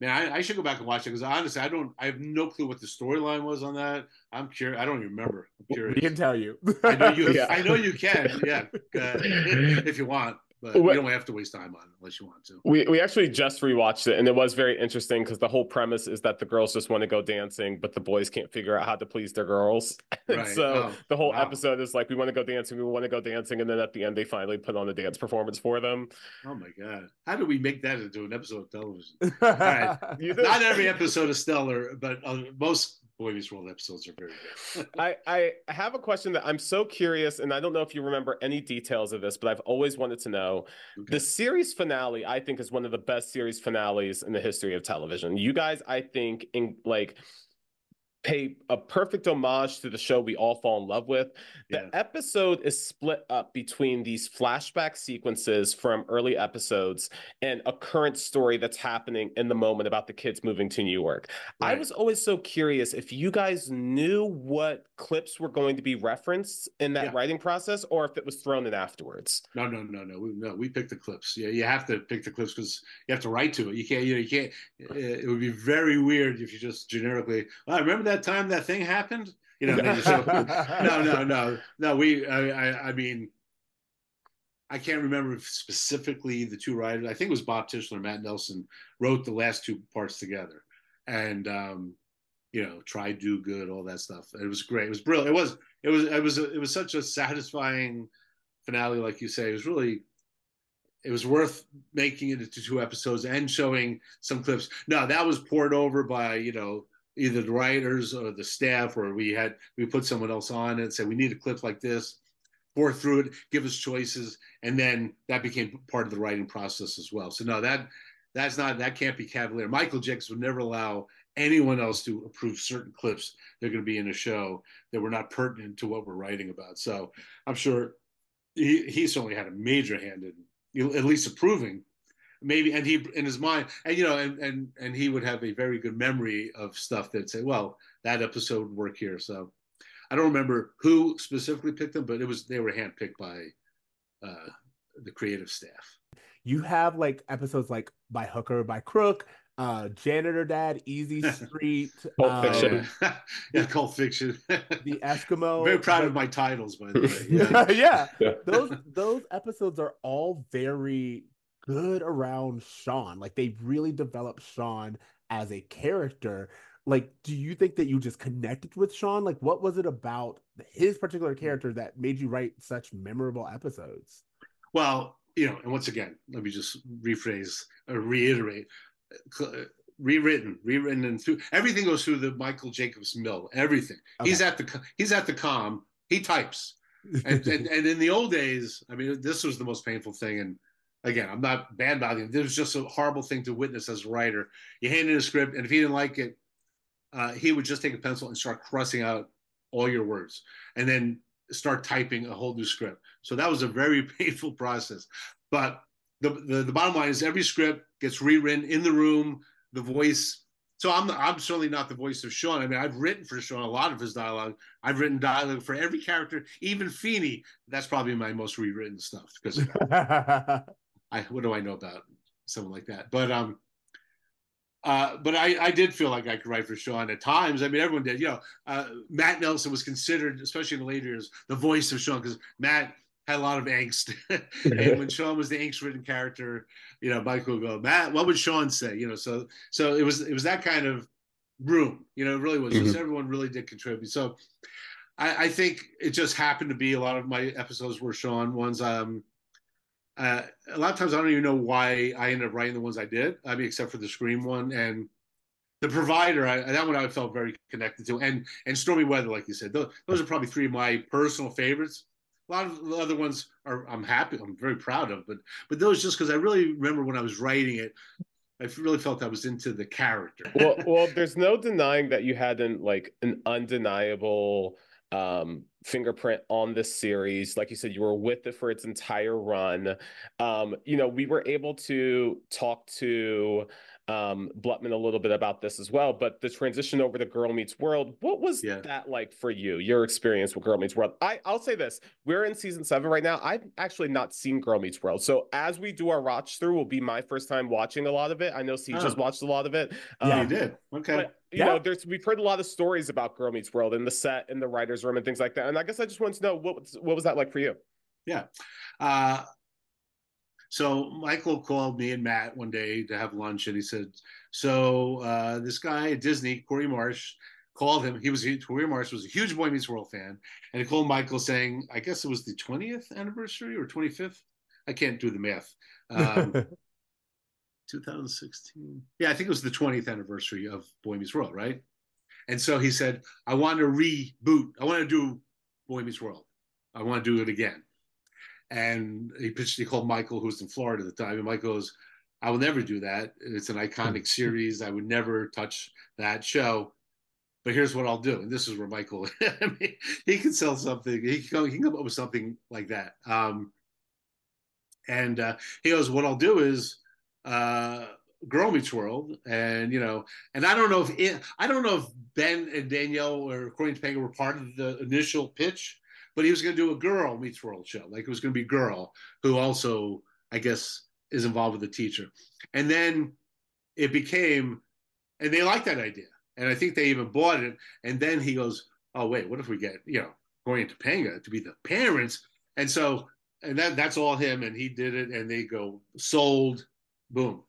Man, I, I should go back and watch it because honestly, I don't. I have no clue what the storyline was on that. I'm curious. I don't even remember. I'm curious. We can tell you. I know you. Yeah. I know you can. Yeah, uh, if you want, but you What- don't have to waste time on it unless you want to. we we actually just rewatched it and it was very interesting because the whole premise is that the girls just want to go dancing but the boys can't figure out how to please their girls Right. so Oh, the whole wow. episode is like we want to go dancing we want to go dancing and then at the end they finally put on a dance performance for them Oh my god, how do we make that into an episode of television? right. Not every episode is stellar, but uh, most Boy Meets World episodes are very good. I, I have a question that I'm so curious, and I don't know if you remember any details of this, but I've always wanted to know. Okay. The series finale, I think, is one of the best series finales in the history of television. You guys, I think, in like pay a perfect homage to the show we all fall in love with. The Yeah. episode is split up between these flashback sequences from early episodes and a current story that's happening in the moment about the kids moving to New York. I was always so curious if you guys knew what clips were going to be referenced in that Yeah. writing process or if it was thrown in afterwards. No, no, no, no. We, no, we pick the clips. Yeah, you have to pick the clips because you have to write to it. You can't, you know, you can't. It would be very weird if you just generically. I remember that time that thing happened. You know, no, no, no, no. We, I, I, I mean, I can't remember specifically the two writers. I think it was Bob Tischler, Matt Nelson wrote the last two parts together, and um, you know, try, do good, all that stuff. It was great. It was brilliant. It was, it was, it was, it was such a satisfying finale, like you say. It was really, it was worth making it into two episodes and showing some clips. No, that was poured over by you know either the writers or the staff, or we had we put someone else on and said we need a clip like this. Pour through it, give us choices, and then that became part of the writing process as well. So no, that that's not that can't be cavalier. Michael Jacobs would never allow anyone else to approve certain clips they're going to be in a show that were not pertinent to what we're writing about. So I'm sure he, he certainly had a major hand in at least approving maybe and he in his mind and you know and and and he would have a very good memory of stuff that say well that episode would work here so i don't remember who specifically picked them but it was they were handpicked by uh the creative staff you have like episodes like by hooker by crook uh janitor dad easy street Pulp um, Fiction. yeah, yeah cult fiction the eskimo very proud like- of my titles by the way yeah. yeah. Yeah. Those those episodes are all very good around Shawn. Like they really developed Shawn as a character. Like, do you think that you just connected with Shawn? Like, what was it about his particular character that made you write such memorable episodes? Well, you know, and once again, let me just rephrase or reiterate. Uh, rewritten, rewritten, and through everything goes through the Michael Jacobs mill. Everything. He's at the he's at the com. He types, and, and and in the old days, I mean, this was the most painful thing. And again, I'm not bad him. This was just a horrible thing to witness as a writer. You hand in a script, and if he didn't like it, uh, he would just take a pencil and start crossing out all your words, and then start typing a whole new script. So that was a very painful process. But the, the, the bottom line is every script gets rewritten in the room. The voice. So I'm I'm certainly not the voice of Shawn. I mean, I've written for Shawn a lot of his dialogue. I've written dialogue for every character, even Feeney. That's probably my most rewritten stuff because I what do I know about someone like that? But um, uh, but I I did feel like I could write for Shawn at times. I mean, everyone did. You know, uh, Matt Nelson was considered, especially in the later years, the voice of Shawn because Matt had a lot of angst, and when Shawn was the angst-ridden character, you know, Michael would go, Matt, what would Shawn say? You know, so so it was it was that kind of room. You know, it really was. Just everyone really did contribute. So. I, I think it just happened to be a lot of my episodes were Shawn ones. Um, uh, a lot of times I don't even know why I ended up writing the ones I did. I mean, except for the Scream one and the Provider. I, that one I felt very connected to, and and Stormy Weather, like you said, those, those are probably three of my personal favorites. A lot of the other ones are I'm happy, I'm very proud of, but but those just because I really remember when I was writing it, I really felt I was into the character. well, well, there's no denying that you had an like an undeniable um fingerprint on this series. Like you said you were with it for its entire run. Um you know we were able to talk to um Blutman a little bit about this as well but the transition over to Girl Meets World what was Yeah. that like for you your experience with Girl Meets World? I I'll say this we're in season 7 right now. I've actually not seen Girl Meets World. So as we do our watch through will be my first time watching a lot of it. I know C Oh. just watched a lot of it. Yeah, you Um, did. Okay. You Yeah. know, there's we've heard a lot of stories about Girl Meets World in the set, in the writers' room, and things like that. And I guess I just wanted to know what was- what was that like for you? Yeah. Uh, so Michael called me and Matt one day to have lunch, and he said, "So uh, this guy at Disney, Corey Marsh, called him. He was Corey Marsh was a huge Boy Meets World fan, and he called Michael saying, I guess it was the 20th anniversary or 25th. I can't do the math. Um, 2016. Yeah, I think it was the 20th anniversary of Boy Meets World, right? And so he said, I want to reboot. I want to do Boy Meets World. I want to do it again. And he pitched, he called Michael, who was in Florida at the time. And Michael goes, I will never do that. It's an iconic series. I would never touch that show. but here's what I'll do. And this is where Michael, I mean, he can sell something. He can, he can come up with something like that. Um, and uh, he goes, what I'll do is uh, Girl Meets World, and you know, and I don't know if it, I don't know if Ben and Danielle or Cory and Topanga were part of the initial pitch, but he was going to do a Girl Meets World show. Like it was going to be Girl, who also, I guess, is involved with the teacher, and then it became, and they liked that idea, and I think they even bought it. And then he goes, "Oh wait, what if we get you know Cory and Topanga to be the parents?" And so, and that that's all him, and he did it, and they go sold, boom.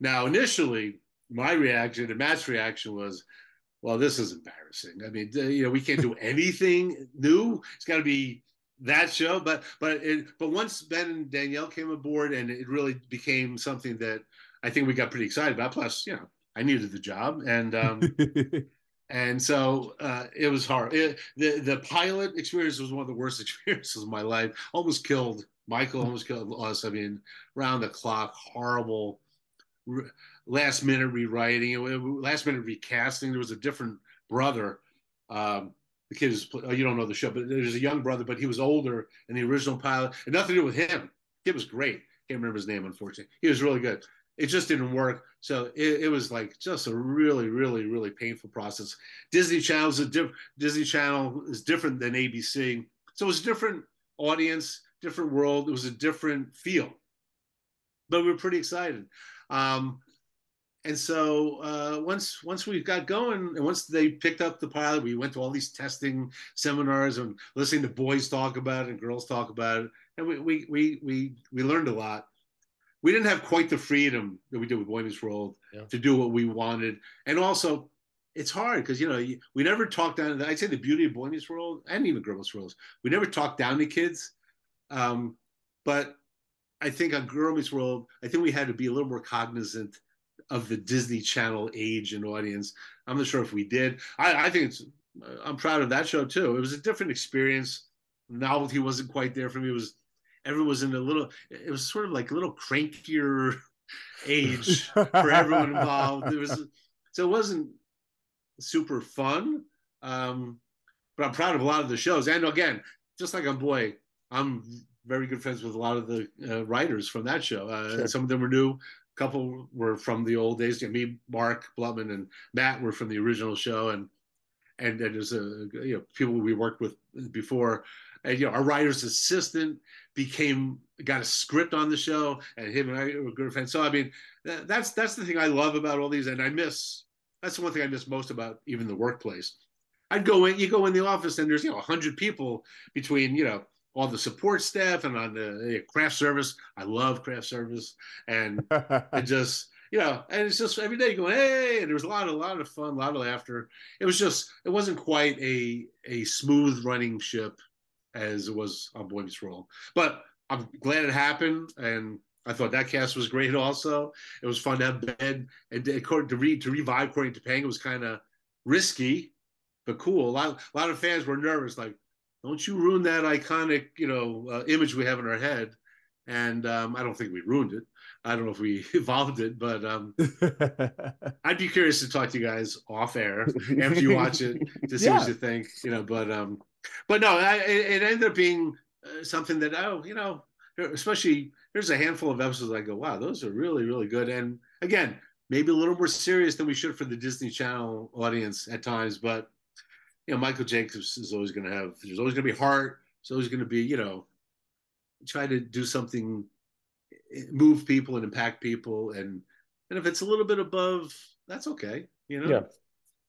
Now, initially, my reaction and Matt's reaction was, well, this is embarrassing. I mean, you know, we can't do anything new. It's got to be that show. But but it, but once Ben and Danielle came aboard, and it really became something that I think we got pretty excited about. Plus, you know, I needed the job, and um, and so uh, it was hard. It, the the pilot experience was one of the worst experiences of my life. Almost killed Michael. Almost killed us. I mean, round the clock, horrible last minute rewriting, last minute recasting. There was a different brother. Um, the kid is oh, you don't know the show, but there's a young brother, but he was older in the original pilot, and nothing to do with him. Kid was great. Can't remember his name, unfortunately. He was really good. It just didn't work. So it, it was like just a really, really, really painful process. Disney Channel is a diff- Disney Channel is different than ABC, so it was a different audience, different world. It was a different feel, but we were pretty excited. Um, and so uh, once once we got going and once they picked up the pilot, we went to all these testing seminars and listening to boys talk about it and girls talk about it, and we we we we, we learned a lot. We didn't have quite the freedom that we did with Boy Meets World yeah. to do what we wanted, and also it's hard because you know we never talked down. I'd say the beauty of Boy Meets World and even Girl Meets World, we never talked down to kids, um, but I think on Girl Meets World, I think we had to be a little more cognizant of the Disney Channel age and audience. I'm not sure if we did. I, I think it's. I'm proud of that show too. It was a different experience. Novelty wasn't quite there for me. It was everyone was in a little. It was sort of like a little crankier age for everyone involved. It was so it wasn't super fun. Um, but I'm proud of a lot of the shows. And again, just like on Boy, I'm very good friends with a lot of the uh, writers from that show. Uh, sure. Some of them were new. A couple were from the old days. You know, me, Mark Blutman, and Matt were from the original show, and and, and there's a you know people we worked with before. And you know, our writer's assistant became got a script on the show, and him and I were good friends. So I mean, that's that's the thing I love about all these, and I miss. That's the one thing I miss most about even the workplace. I'd go in, you go in the office, and there's you know hundred people between you know all the support staff and on the craft service. I love craft service, and it just you know, and it's just every day going, hey, and there was a lot, a lot of fun, a lot of laughter. It was just, it wasn't quite a a smooth running ship as it was on Boy Meets World, but I'm glad it happened, and I thought that cast was great. Also, it was fun to have Ben and to, to read to revive Cory and Topanga was kind of risky, but cool. A lot, a lot of fans were nervous, like don't you ruin that iconic, you know, uh, image we have in our head. And um, I don't think we ruined it. I don't know if we evolved it, but um, I'd be curious to talk to you guys off air after you watch it to see yeah. what you think. You know, but um, but no, I, it, ended up being uh, something that oh, you know, especially there's a handful of episodes I go, wow, those are really really good. And again, maybe a little more serious than we should for the Disney Channel audience at times, but you know, Michael Jacobs is always going to have, there's always going to be heart. There's always going to be, you know, try to do something, eh, move people and impact people. And, and if it's a little bit above, that's okay, you know? Yeah.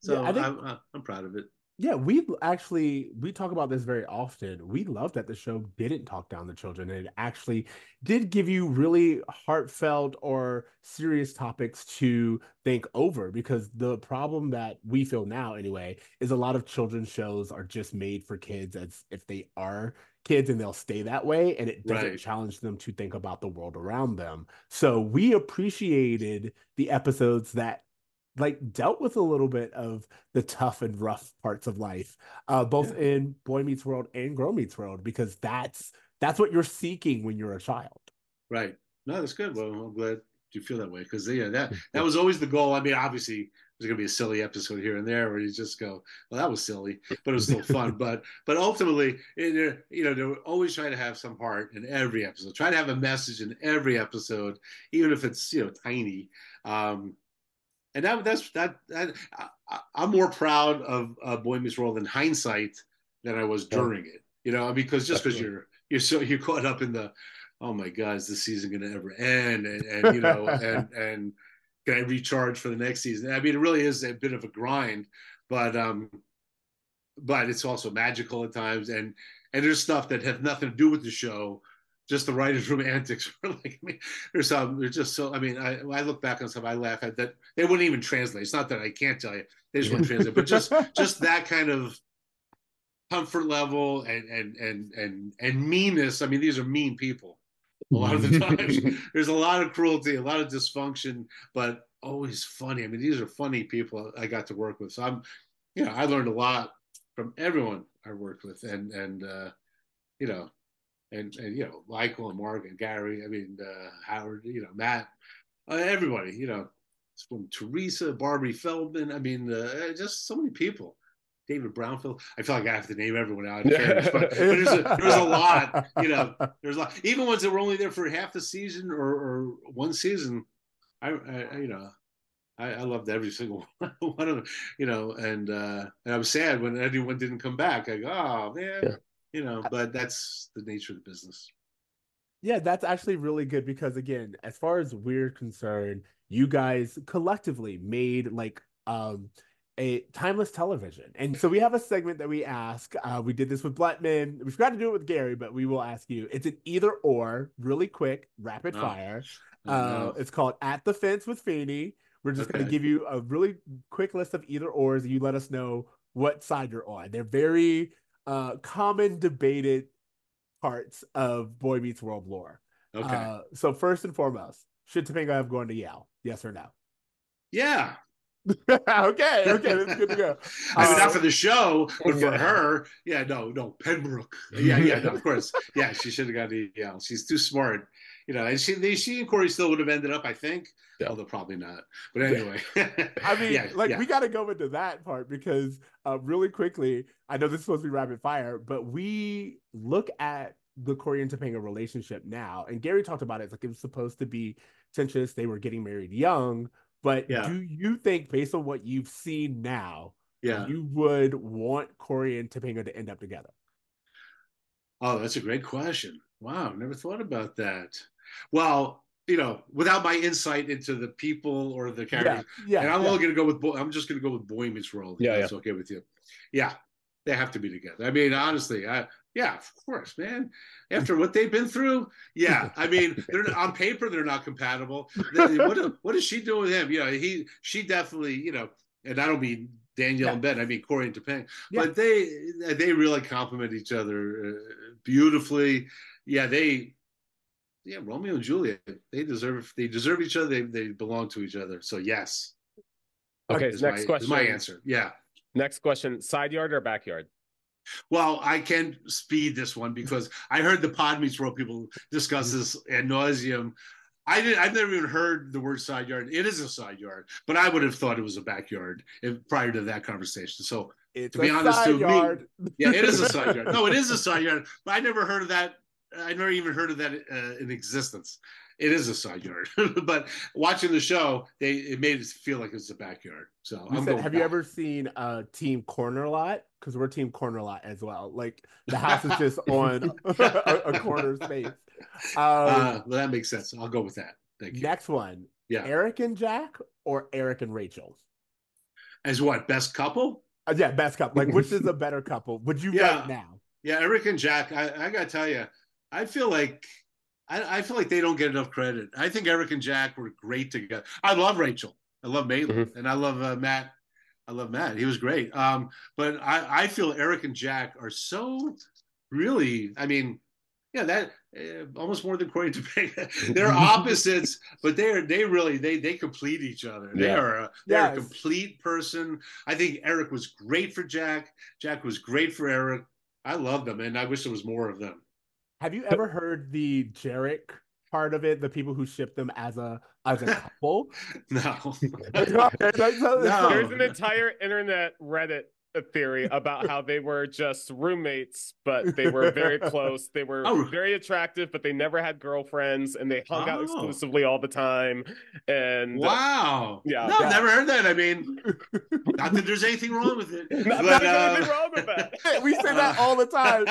So yeah, I think, I'm, I'm proud of it yeah, we actually we talk about this very often. We love that the show didn't talk down the children and it actually did give you really heartfelt or serious topics to think over because the problem that we feel now anyway is a lot of children's shows are just made for kids as if they are kids and they'll stay that way and it doesn't right. challenge them to think about the world around them. So we appreciated the episodes that like dealt with a little bit of the tough and rough parts of life, uh, both yeah. in Boy Meets World and Girl Meets World, because that's that's what you're seeking when you're a child. Right. No, that's good. Well, I'm glad you feel that way? Because yeah, that that was always the goal. I mean, obviously there's going to be a silly episode here and there where you just go, well, that was silly, but it was still fun. but but ultimately, it, you know, they're always trying to have some heart in every episode. Try to have a message in every episode, even if it's you know tiny. Um, and that that's that. that I, am more proud of uh, Boy Meets World in hindsight than I was during it. You know, because just because you're you're so you're caught up in the, oh my God, is this season going to ever end? And, and you know, and and can I recharge for the next season? I mean, it really is a bit of a grind, but um, but it's also magical at times, and and there's stuff that has nothing to do with the show, just the writers' room antics. like, I mean, there's some, there's just so. I mean, I I look back on stuff, I laugh at that. They wouldn't even translate. It's not that I can't tell you, they just wouldn't translate, but just just that kind of comfort level and and and and and meanness. I mean, these are mean people a lot of the times. There's a lot of cruelty, a lot of dysfunction, but always funny. I mean, these are funny people I got to work with. So I'm, you know, I learned a lot from everyone I worked with, and and uh, you know, and and you know, Michael and Mark and Gary. I mean, uh, Howard. You know, Matt. Uh, everybody. You know, from Teresa, Barbie Feldman. I mean, uh, just so many people. David Brownfield. I feel like I have to name everyone out. Fairness, but, but there's, a, there's a lot, you know. There's a lot. Even ones that were only there for half the season or, or one season. I, I you know, I, I, loved every single one of them, you know. And uh, and I was sad when anyone didn't come back. I go, oh man, yeah. You know. But that's the nature of the business. Yeah, that's actually really good because again, as far as we're concerned, you guys collectively made like um a timeless television. And so we have a segment that we ask. Uh, we did this with Blutman. We forgot to do it with Gary, but we will ask you. It's an either or, really quick, rapid oh. fire. Uh, it's called At the Fence with Feeney. We're just okay. going to give you a really quick list of either ors, and you let us know what side you're on. They're very uh, common debated parts of Boy Meets World lore. Okay. Uh, so first and foremost, should Topanga have gone to Yale? Yes or no? Yeah, okay, okay, that's good to go. I mean, uh, not for the show, but for her, yeah, no, no, Pennbrook, yeah, yeah, no, of course, yeah, she should have got the, yeah, she's too smart, you know, and she, they, she and Cory still would have ended up, I think, yeah. although probably not. But anyway, I mean, yeah, like yeah. we got to go into that part because, uh, really quickly, I know this is supposed to be rapid fire, but we look at the Cory and Topanga relationship now, and Gary talked about it. It's like it was supposed to be tensions. They were getting married young but yeah. do you think, based on what you've seen now, yeah, you would want Corey and Topanga to end up together? Oh, that's a great question. Wow, never thought about that. Well, you know, without my insight into the people or the characters, yeah, yeah and I'm yeah. only going to go with. Boy, I'm just going to go with Boy Meets World. Yeah, that's yeah. okay with you. Yeah, they have to be together. I mean, honestly, I yeah, of course, man. After what they've been through, yeah. I mean, they're on paper they're not compatible. what what is she doing with him? You know, he she definitely, you know, and I don't mean Danielle yeah. and Ben. I mean Cory and Topanga. Yeah. But they they really complement each other uh, beautifully. Yeah, they yeah, Romeo and Juliet. They deserve they deserve each other. They they belong to each other. So yes. Okay, next my, question. my answer. Yeah. Next question: side yard or backyard? Well, I can speed this one because I heard the Pod Meets World people discuss this ad nauseum. I did. I've never even heard the word side yard. It is a side yard, but I would have thought it was a backyard if, prior to that conversation. So it's to be honest, to yard. me, yeah, it is a side yard. No, it is a side yard, but I never heard of that. I never even heard of that uh, in existence it is a side yard. but watching the show, they it made it feel like it's a backyard. So you said, have back. you ever seen a Team Corner Lot? Because we're Team Corner Lot as well. Like the house is just on a, a, corner space. Um, uh, well, that makes sense. I'll go with that. Thank you. Next one. Yeah. Eric and Jack or Eric and Rachel? As what? Best couple? Uh, yeah, best couple. Like, which is a better couple? Would you yeah. now? Yeah, Eric and Jack. I, I got to tell you, I feel like I, I, feel like they don't get enough credit. I think Eric and Jack were great together. I love Rachel. I love Maitland, mm-hmm. and I love uh, Matt. I love Matt. He was great. Um, but I, I feel Eric and Jack are so really. I mean, yeah, that uh, almost more than Cory and Topanga. They're opposites, but they are they really they they complete each other. They are a, they're yes. a complete person. I think Eric was great for Jack. Jack was great for Eric. I love them, and I wish there was more of them. Have you ever heard the Jarek part of it, the people who ship them as a as a couple. No. No. There's an entire internet Reddit theory about how they were just roommates, but they were very close. They were Oh. very attractive, but they never had girlfriends, and they hung out Oh. exclusively all the time. And Wow. Yeah. No, Yeah. I've never heard that. I mean, not that there's anything wrong with it. not, but, not uh, anything wrong with that. we say that all the time.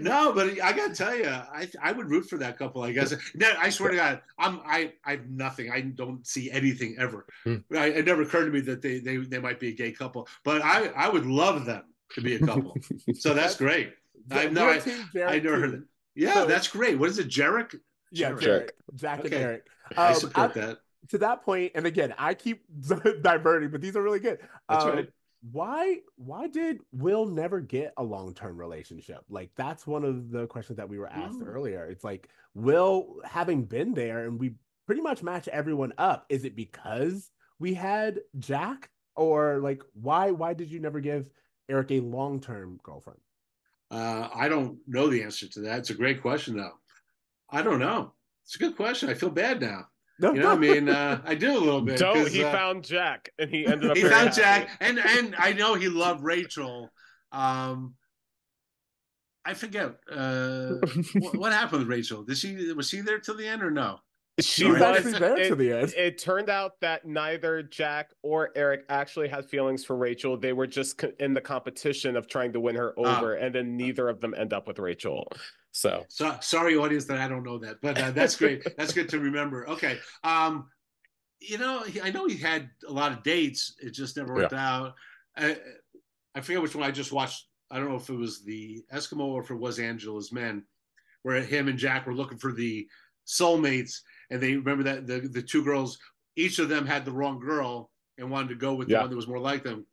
No, but I gotta tell you, I I would root for that couple. I guess. No, I swear to God, I'm I I have nothing. I don't see anything ever. Hmm. I, it never occurred to me that they they they might be a gay couple, but I I would love them to be a couple. so that's great. I We're no, I, Team I never heard that. Yeah, So- that's great. What is it, Jarek? Yeah, Jarek. Jarek, Jack and Okay. Derek. I Um, support I- that. to that point, and again, I keep diverting, but these are really good. That's Um, right. Why why did Will never get a long term relationship? Like that's one of the questions that we were asked Mm. earlier. It's like Will having been there and we pretty much match everyone up. Is it because we had Jack, or like why why did you never give Eric a long term girlfriend? Uh, I don't know the answer to that. It's a great question, though. I don't know. It's a good question. I feel bad now. No, You know, I mean, uh, I do a little bit. Don't 'cause, he uh, found Jack and he ended up he found happy. Jack, and and I know he loved Rachel. Um, I forget uh, what, what happened with Rachel. Did she was she there till the end or no? She She was was actually there it, to the end. it turned out that neither Jack or Eric actually had feelings for Rachel. They were just co- in the competition of trying to win her Ah. over, and then neither of them end up with Rachel. So So sorry, audience, that I don't know that, but uh, that's great. that's good to remember. Okay, um, you know, he, I know he had a lot of dates. It just never worked out. I, I forget which one I just watched. I don't know if it was the Eskimo or if it was Angela's Men, where him and Jack were looking for the soulmates, and they remember that the the two girls, each of them had the wrong girl and wanted to go with the one that was more like them.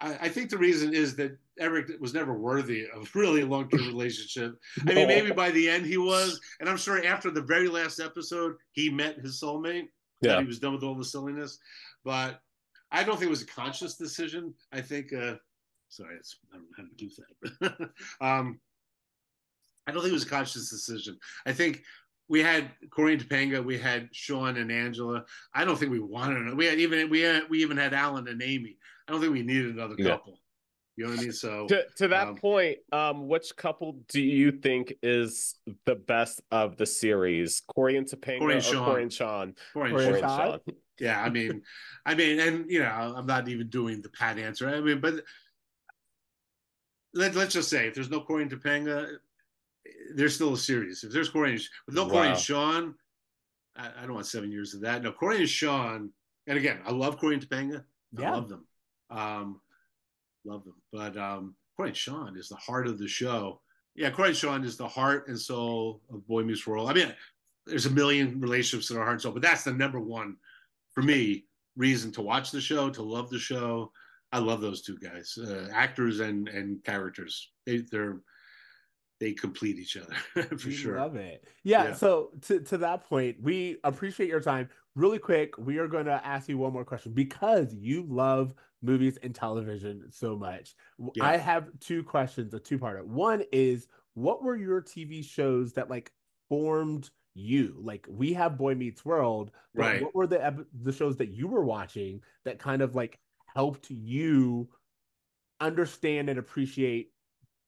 I, I think the reason is that Eric was never worthy of really a long term relationship. I mean, maybe by the end he was, and I'm sure after the very last episode, he met his soulmate. that Yeah. he was done with all the silliness. But I don't think it was a conscious decision. I think, uh, sorry, it's, I don't know how to do that. um, I don't think it was a conscious decision. I think we had Cory and Topanga, we had Shawn and Angela. I don't think we wanted it. We had even we had, we even had Alan and Amy. I don't think we needed another Yeah. couple. You know what I mean? So to to that Um, point, um, which couple do you think is the best of the series? Cory and Topanga Cory and Shawn. Cory and Shawn? Cory and Cory Shawn. and Cory and Shawn? Yeah, I mean, I mean, and you know, I'm not even doing the pat answer. I mean, but let, let's just say if there's no Corey and Topanga, there's still a series. If there's Cory and with no Cory and Shawn, I, I don't want seven years of that. No, Cory and Shawn, and again, I love Cory and Topanga. I Yeah. love them. Um, love them. But um, Cory and Shawn is the heart of the show. Yeah, Cory and Shawn is the heart and soul of Boy Meets World. I mean, there's a million relationships that are heart and soul, but that's the number one for me reason to watch the show, to love the show. I love those two guys, uh, actors and and characters. They they're they complete each other for we sure. love it. Yeah, Yeah. So to to that point, we appreciate your time. Really quick, we are going to ask you one more question because you love movies and television so much. Yeah. I have two questions, a two-parter. One is, what were your TV shows that like formed you? Like we have Boy Meets World, but Right. what were the the shows that you were watching that kind of like helped you understand and appreciate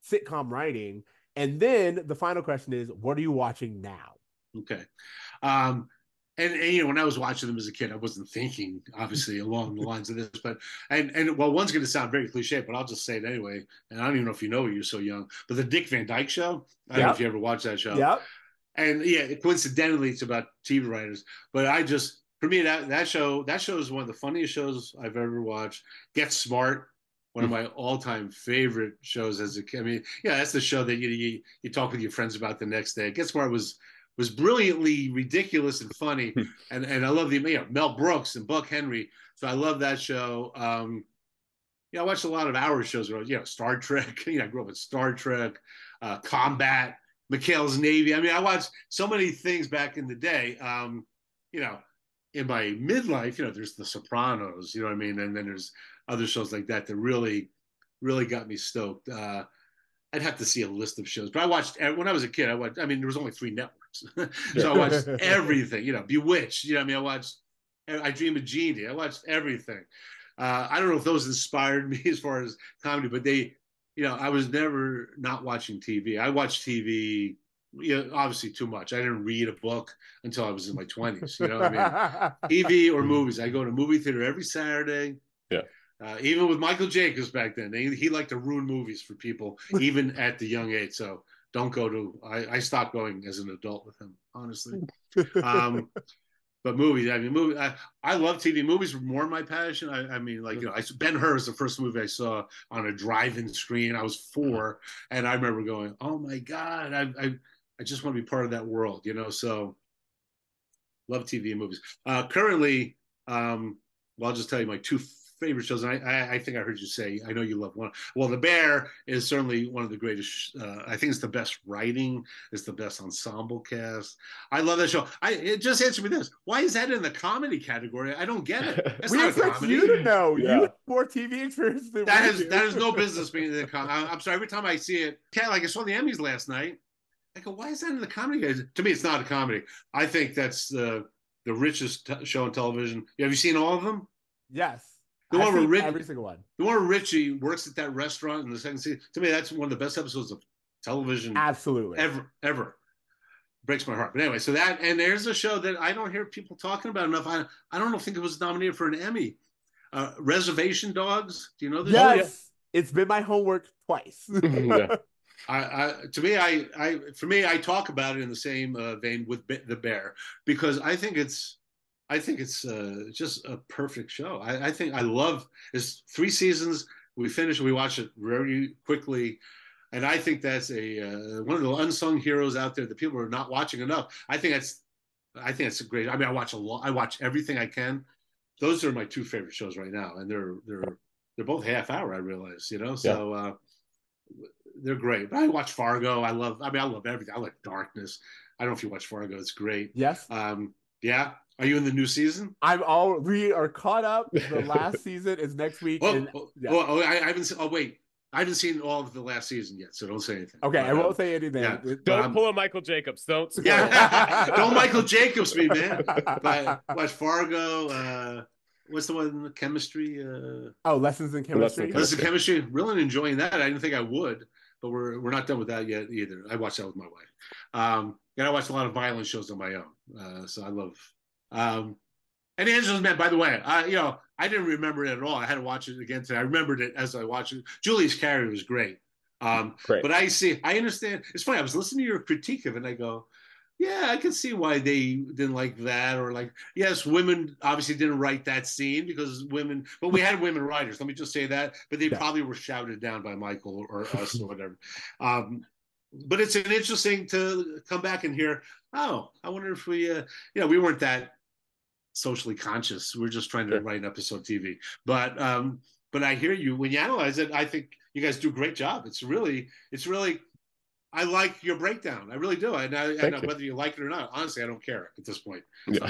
sitcom writing? And then the final question is, what are you watching now? Okay. Um, and, and you know, when I was watching them as a kid, I wasn't thinking obviously along the lines of this, but and and well, one's going to sound very cliche, but I'll just say it anyway. And I don't even know if you know, you're so young, but the Dick Van Dyke Show. I don't know if you ever watched that show. Yep. and yeah, coincidentally, it's about TV writers. But I just, for me, that that show, that show is one of the funniest shows I've ever watched. Get Smart, one of my all-time favorite shows as a kid. I mean, yeah, that's the show that you you, you talk with your friends about the next day. Get Smart was was brilliantly ridiculous and funny, and and I love the you know Mel Brooks and Buck Henry. So I love that show. Um, yeah, I watched a lot of our shows. where, You know, Star Trek. You know, I grew up with Star Trek, uh, Combat. McHale's Navy. I mean, I watched so many things back in the day. Um, you know, in my midlife, you know, there's The Sopranos, you know what I mean? And then there's other shows like that that really, really got me stoked. Uh, I'd have to see a list of shows. But I watched when I was a kid. I watched. I mean, there was only three networks, so I watched everything. You know, Bewitched. You know, I mean, I watched. I Dream of Jeannie. I watched everything. Uh, I don't know if those inspired me as far as comedy, but they, you know, I was never not watching TV. I watched TV you know, obviously too much. I didn't read a book until I was in my twenties. You know, I mean, TV or movies. I go to movie theater every Saturday. Yeah. Uh, even with Michael Jacobs back then, he, he liked to ruin movies for people, even at the young age. So don't go to. I, I stopped going as an adult with him, honestly. Um, but movies, I mean, movie. I, I love TV. Movies were more my passion. I, I mean, like you know, I, Ben Hur was the first movie I saw on a drive-in screen. I was four, and I remember going, "Oh my god!" I, I I just want to be part of that world, you know. So love TV and movies. Uh, currently, um, well, I'll just tell you my two favorite shows. And I, I, I, think I heard you say, I know you love one. Well, The Bear is certainly one of the greatest. Uh, I think it's the best writing. It's the best ensemble cast. I love that show. I just answer me this: Why is that in the comedy category? I don't get it. That's we expect you to know. Yeah. You have more TV experience than that has that has no business being in the. Com- I'm sorry. Every time I see it, like I saw the Emmys last night. I go, why is that in the comedy guys? To me, it's not a comedy. I think that's the the richest t- show on television. Have you seen all of them? Yes. The one where Rich, every single one. The one where Richie works at that restaurant in the second season. To me, that's one of the best episodes of television. Absolutely. Ever, ever. Breaks my heart. But anyway, so that and there's a show that I don't hear people talking about enough. I I don't think it was nominated for an Emmy. Uh, Reservation Dogs. Do you know this? Yes. It's been my homework twice. yeah. I, I, to me, I, I, for me, I talk about it in the same uh, vein with the bear because I think it's, I think it's uh, just a perfect show. I, I think I love. It's three seasons. We finish. We watch it very quickly, and I think that's a uh, one of the unsung heroes out there that people are not watching enough. I think that's, I think it's a great. I mean, I watch a lot. I watch everything I can. Those are my two favorite shows right now, and they're they're they're both half hour. I realize, you know. So. Yeah. Uh, they're great. But I watch Fargo. I love. I mean, I love everything. I like Darkness. I don't know if you watch Fargo. It's great. Yes. Um. Yeah. Are you in the new season? I'm all. We are caught up. The last season is next week. Oh, and, oh, yeah. oh, I, I, haven't. Oh, wait. I haven't seen all of the last season yet, so don't say anything. Okay, but, I won't um, say anything. Yeah. Don't um, pull a Michael Jacobs. Don't. Yeah. don't Michael Jacobs me, man. But watch Fargo. Uh, what's the one? Chemistry. Uh, oh, lessons in chemistry. Lessons in chemistry. Really enjoying that. I didn't think I would but we're we're not done with that yet either. I watched that with my wife. Um, and I watched a lot of violent shows on my own. Uh, so I love. Um, and Angela's Man, by the way, I you know I didn't remember it at all. I had to watch it again today. I remembered it as I watched it. Julius Carry was great. Um, great. But I see, I understand. It's funny. I was listening to your critique of it, and I go, yeah, I can see why they didn't like that, or like, yes, women obviously didn't write that scene because women, but we had women writers. Let me just say that, but they yeah. probably were shouted down by Michael or, or us or whatever. Um, but it's an interesting to come back and hear. Oh, I wonder if we, uh, you know, we weren't that socially conscious. We are just trying to write an episode TV. But um, but I hear you when you analyze it. I think you guys do a great job. It's really, it's really I like your breakdown. I really do. And, I, and you. whether you like it or not, honestly, I don't care at this point. Yeah.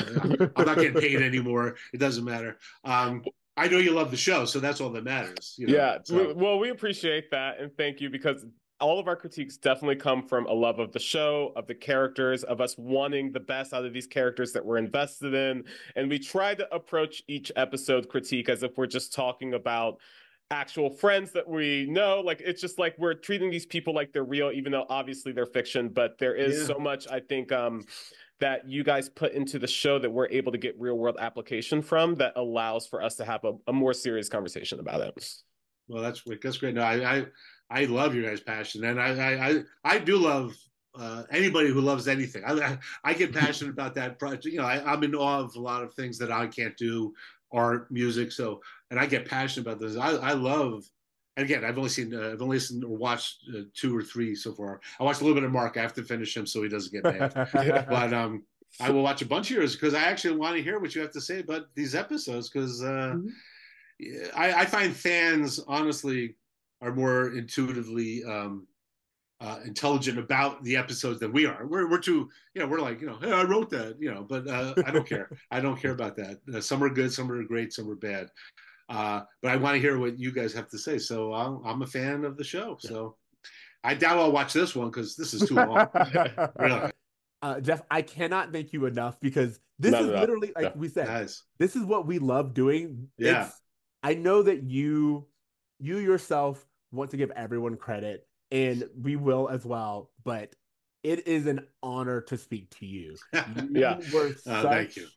I'm not getting paid anymore. It doesn't matter. Um, I know you love the show, so that's all that matters. You know? Yeah. So. Well, we appreciate that and thank you because all of our critiques definitely come from a love of the show, of the characters, of us wanting the best out of these characters that we're invested in. And we try to approach each episode critique as if we're just talking about actual friends that we know. Like it's just like we're treating these people like they're real, even though obviously they're fiction. But there is yeah. so much I think um, that you guys put into the show that we're able to get real world application from that allows for us to have a, a more serious conversation about it. Well, that's great, that's great. No, I I, I love your guys' passion, and I I I do love uh, anybody who loves anything. I, I get passionate about that project. You know, I, am in awe of a lot of things that I can't do art, music. So, and I get passionate about this. I, I love, and again, I've only seen, uh, I've only listened or watched uh, two or three so far. I watched a little bit of Mark. I have to finish him so he doesn't get mad. but um, I will watch a bunch of yours because I actually want to hear what you have to say about these episodes because uh, mm-hmm. I, I, find fans honestly are more intuitively um, uh, intelligent about the episodes than we are. We're we're too, you know, we're like, you know, hey, I wrote that, you know, but uh, I don't care. I don't care about that. Uh, some are good, some are great, some are bad. Uh, but I want to hear what you guys have to say. So I'm, I'm a fan of the show. So I doubt I'll watch this one because this is too long. really, Uh, Jeff, I cannot thank you enough because this Not is enough. literally like Yeah. we said. guys. this is what we love doing. Yeah. It's- I know that you you yourself want to give everyone credit and we will as well, but it is an honor to speak to you. You Yeah. were such, thank you.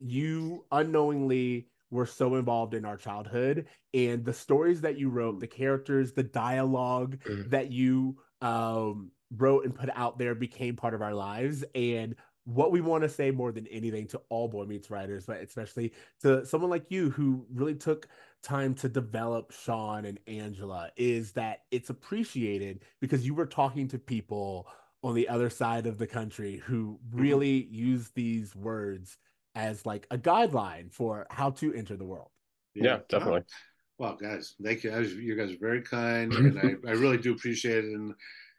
You unknowingly were so involved in our childhood and the stories that you wrote, the characters, the dialogue Mhm. that you um wrote and put out there became part of our lives and what we want to say more than anything to all boy meets writers but especially to someone like you who really took time to develop Shawn and Angela is that it's appreciated because you were talking to people on the other side of the country who mm-hmm. really use these words as like a guideline for how to enter the world. Yeah, definitely. Well, guys, thank you. I was- You guys are very kind, and I, I really do appreciate it. And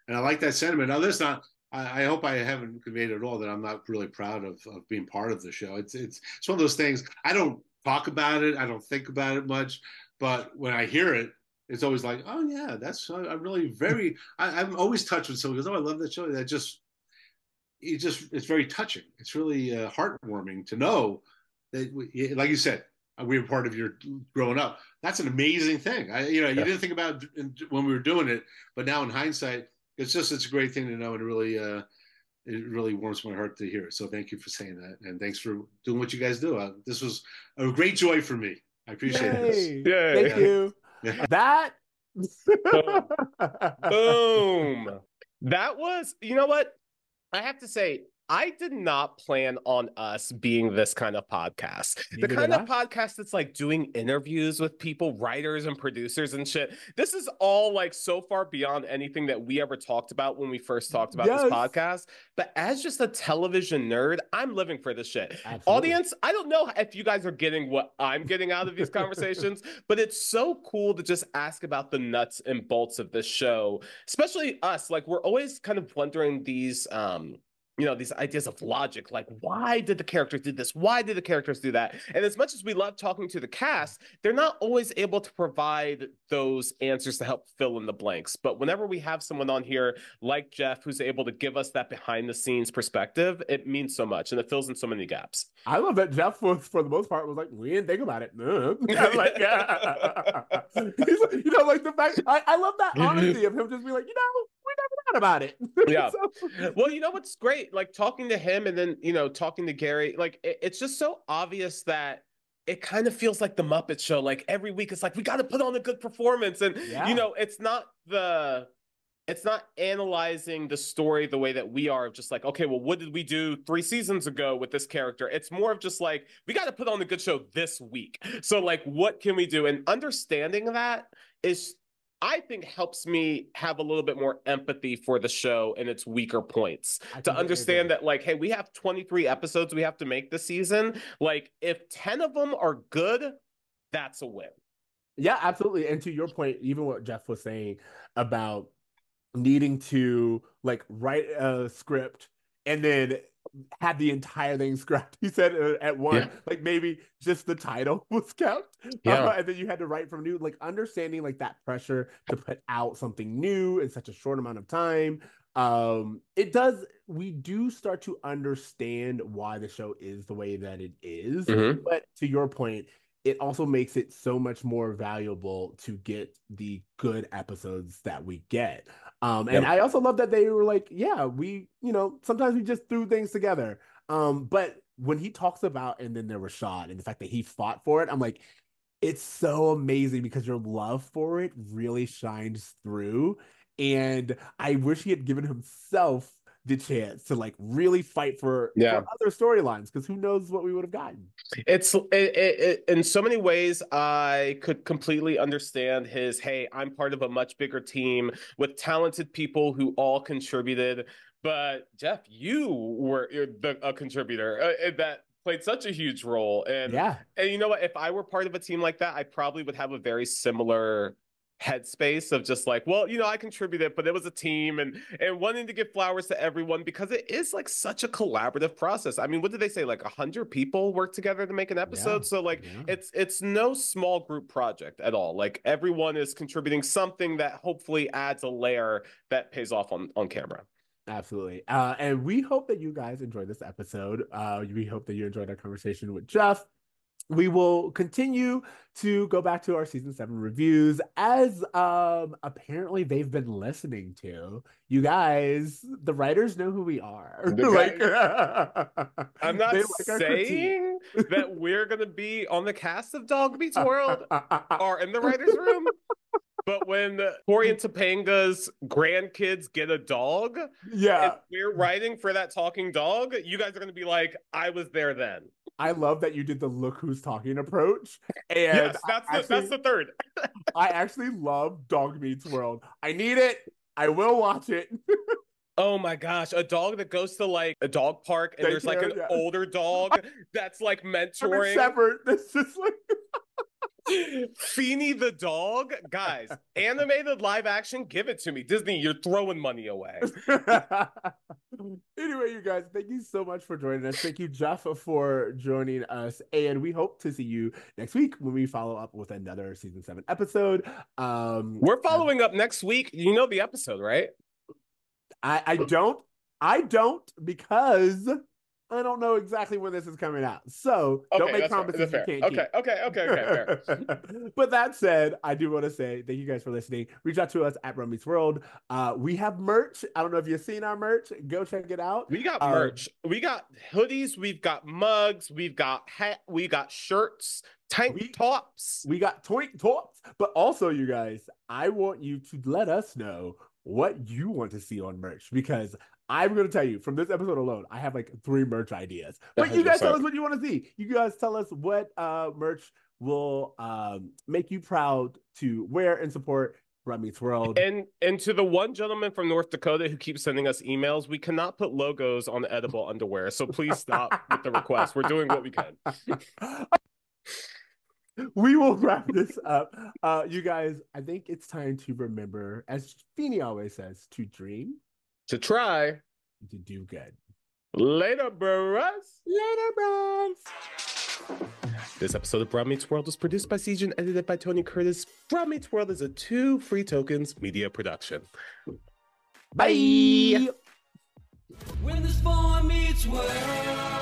and I like that sentiment. Now, this not. I, I hope I haven't conveyed at all that I'm not really proud of, of being part of the show. It's it's it's one of those things. I don't talk about it. I don't think about it much. But when I hear it, it's always like, oh yeah, that's I'm really very. I, I'm always touched when someone goes, oh, I love that show. That just it just it's very touching. It's really uh, heartwarming to know that, we, like you said, uh, we were part of your growing up. That's an amazing thing. I, you know, you Yeah. didn't think about when we were doing it, but now in hindsight, it's just it's a great thing to know, and it really, uh, it really warms my heart to hear it. So thank you for saying that, and thanks for doing what you guys do. Uh, this was a great joy for me. I appreciate this. Yay. Yay. Thank you. Yeah. That Boom. That was, you know what? I have to say, I did not plan on us being this kind of podcast. Neither the kind of podcast that's like doing interviews with people, writers and producers and shit. This is all like so far beyond anything that we ever talked about when we first talked about Yes. this podcast. But as just a television nerd, I'm living for this shit. Absolutely. Audience, I don't know if you guys are getting what I'm getting out of these conversations, but it's so cool to just ask about the nuts and bolts of this show, especially us. Like we're always kind of wondering these um you know these ideas of logic like why did the characters do this why did the characters do that and as much as we love talking to the cast they're not always able to provide those answers to help fill in the blanks but whenever we have someone on here like jeff who's able to give us that behind the scenes perspective it means so much and it fills in so many gaps I love that Jeff was for the most part was like, we didn't think about it. No. like, yeah. He's like- you know, like the fact I, I love that honesty of him just being like, you know, thought about it. Yeah. So- well, you know what's great? Like talking to him and then, you know, talking to Gary, like it- it's just so obvious that it kind of feels like the Muppet Show. Like every week, it's like we got to put on a good performance, and Yeah. you know, it's not the, it's not analyzing the story the way that we are. of Just like, okay, well, what did we do three seasons ago with this character? It's more of just like we got to put on a good show this week. So, like, what can we do? And understanding that is I think helps me have a little bit more empathy for the show and its weaker points. To understand that like hey we have 23 episodes we have to make this season. Like if 10 of them are good that's a win. Yeah, absolutely. And to your point, even what Jeff was saying about needing to like write a script and then had the entire thing scrapped. He said uh, at one, Yeah. like maybe just the title was kept, Yeah. uh, and then you had to write from new. Like understanding like that pressure to put out something new in such a short amount of time. Um, it does. We do start to understand why the show is the way that it is. Mhm. But to your point, it also makes it so much more valuable to get the good episodes that we get. Um, and Yep. I also love that they were like, yeah, we, you know, sometimes we just threw things together. Um, but when he talks about and then there was Shawn and the fact that he fought for it, I'm like, it's so amazing because your love for it really shines through. And I wish he had given himself the chance to like really fight for, Yeah. for other storylines because who knows what we would have gotten. it's it, it, it, in so many ways i could completely understand his hey i'm part of a much bigger team with talented people who all contributed but jeff you were you're the, a contributor uh, that played such a huge role and Yeah. And you know what? If I were part of a team like that, I probably would have a very similar headspace of just like, well, you know, I contributed, but it was a team and and wanting to give flowers to everyone because it is like such a collaborative process. I mean, what did they say? Like a hundred people work together to make an episode. Yeah, so like yeah. it's it's no small group project at all. Like everyone is contributing something that hopefully adds a layer that pays off on on camera. Absolutely. Uh, and we hope that you guys enjoyed this episode. Uh, we hope that you enjoyed our conversation with Jeff. We will continue to go back to our season seven reviews as um apparently they've been listening to. You guys, the writers know who we are. Like I'm not like saying that we're gonna be on the cast of Dog Meets World or in the writers' room. But when Cory and Topanga's grandkids get a dog, yeah. and we're writing for that talking dog, you guys are gonna be like, I was there then. I love that you did the look who's talking approach. And yes, that's the, actually- that's the third. I actually love Dog Meets World. I need it. I will watch it. Oh my gosh, a dog that goes to like a dog park and there's like an yeah. older dog that's like mentoring Shepherd. This is like Feeny the dog. Guys, animated live action, give it to me. Disney, you're throwing money away. anyway, you guys, thank you so much for joining us. Thank you, Jeff, for joining us. And we hope to see you next week when we follow up with another season seven episode. Um We're following up next week. You know the episode, right? I, I don't I don't because I don't know exactly when this is coming out. So don't make that's fair. promises you can't Okay, keep. okay, okay, okay, fair. but that said, I do want to say thank you guys for listening. Reach out to us at Bruh Meets World. Uh, we have merch. I don't know if you've seen our merch. Go check it out. We got Um, merch. We got hoodies. We've got mugs. We've got hat. We got shirts, tank We- tops. We got twink tops, but also you guys, I want you to let us know what you want to see on merch because I'm going to tell you from this episode alone, I have like three merch ideas. But you guys tell us what you want to see. You guys tell us what uh merch will um make you proud to wear and support Bruh Meets World. And and to the one gentleman from North Dakota who keeps sending us emails, we cannot put logos on edible underwear. So please stop with the request. We're doing what we can. we will wrap this up. Uh, you guys, I think it's time to remember, as Feeny always says, to dream To try. to do good. Later, bros. Later, bros. This episode of Bruh Meets World was produced by Ceej and edited by Tony Curtis. Bruh Meets World is a two free tokens media production. Bye. When the spawn meets world.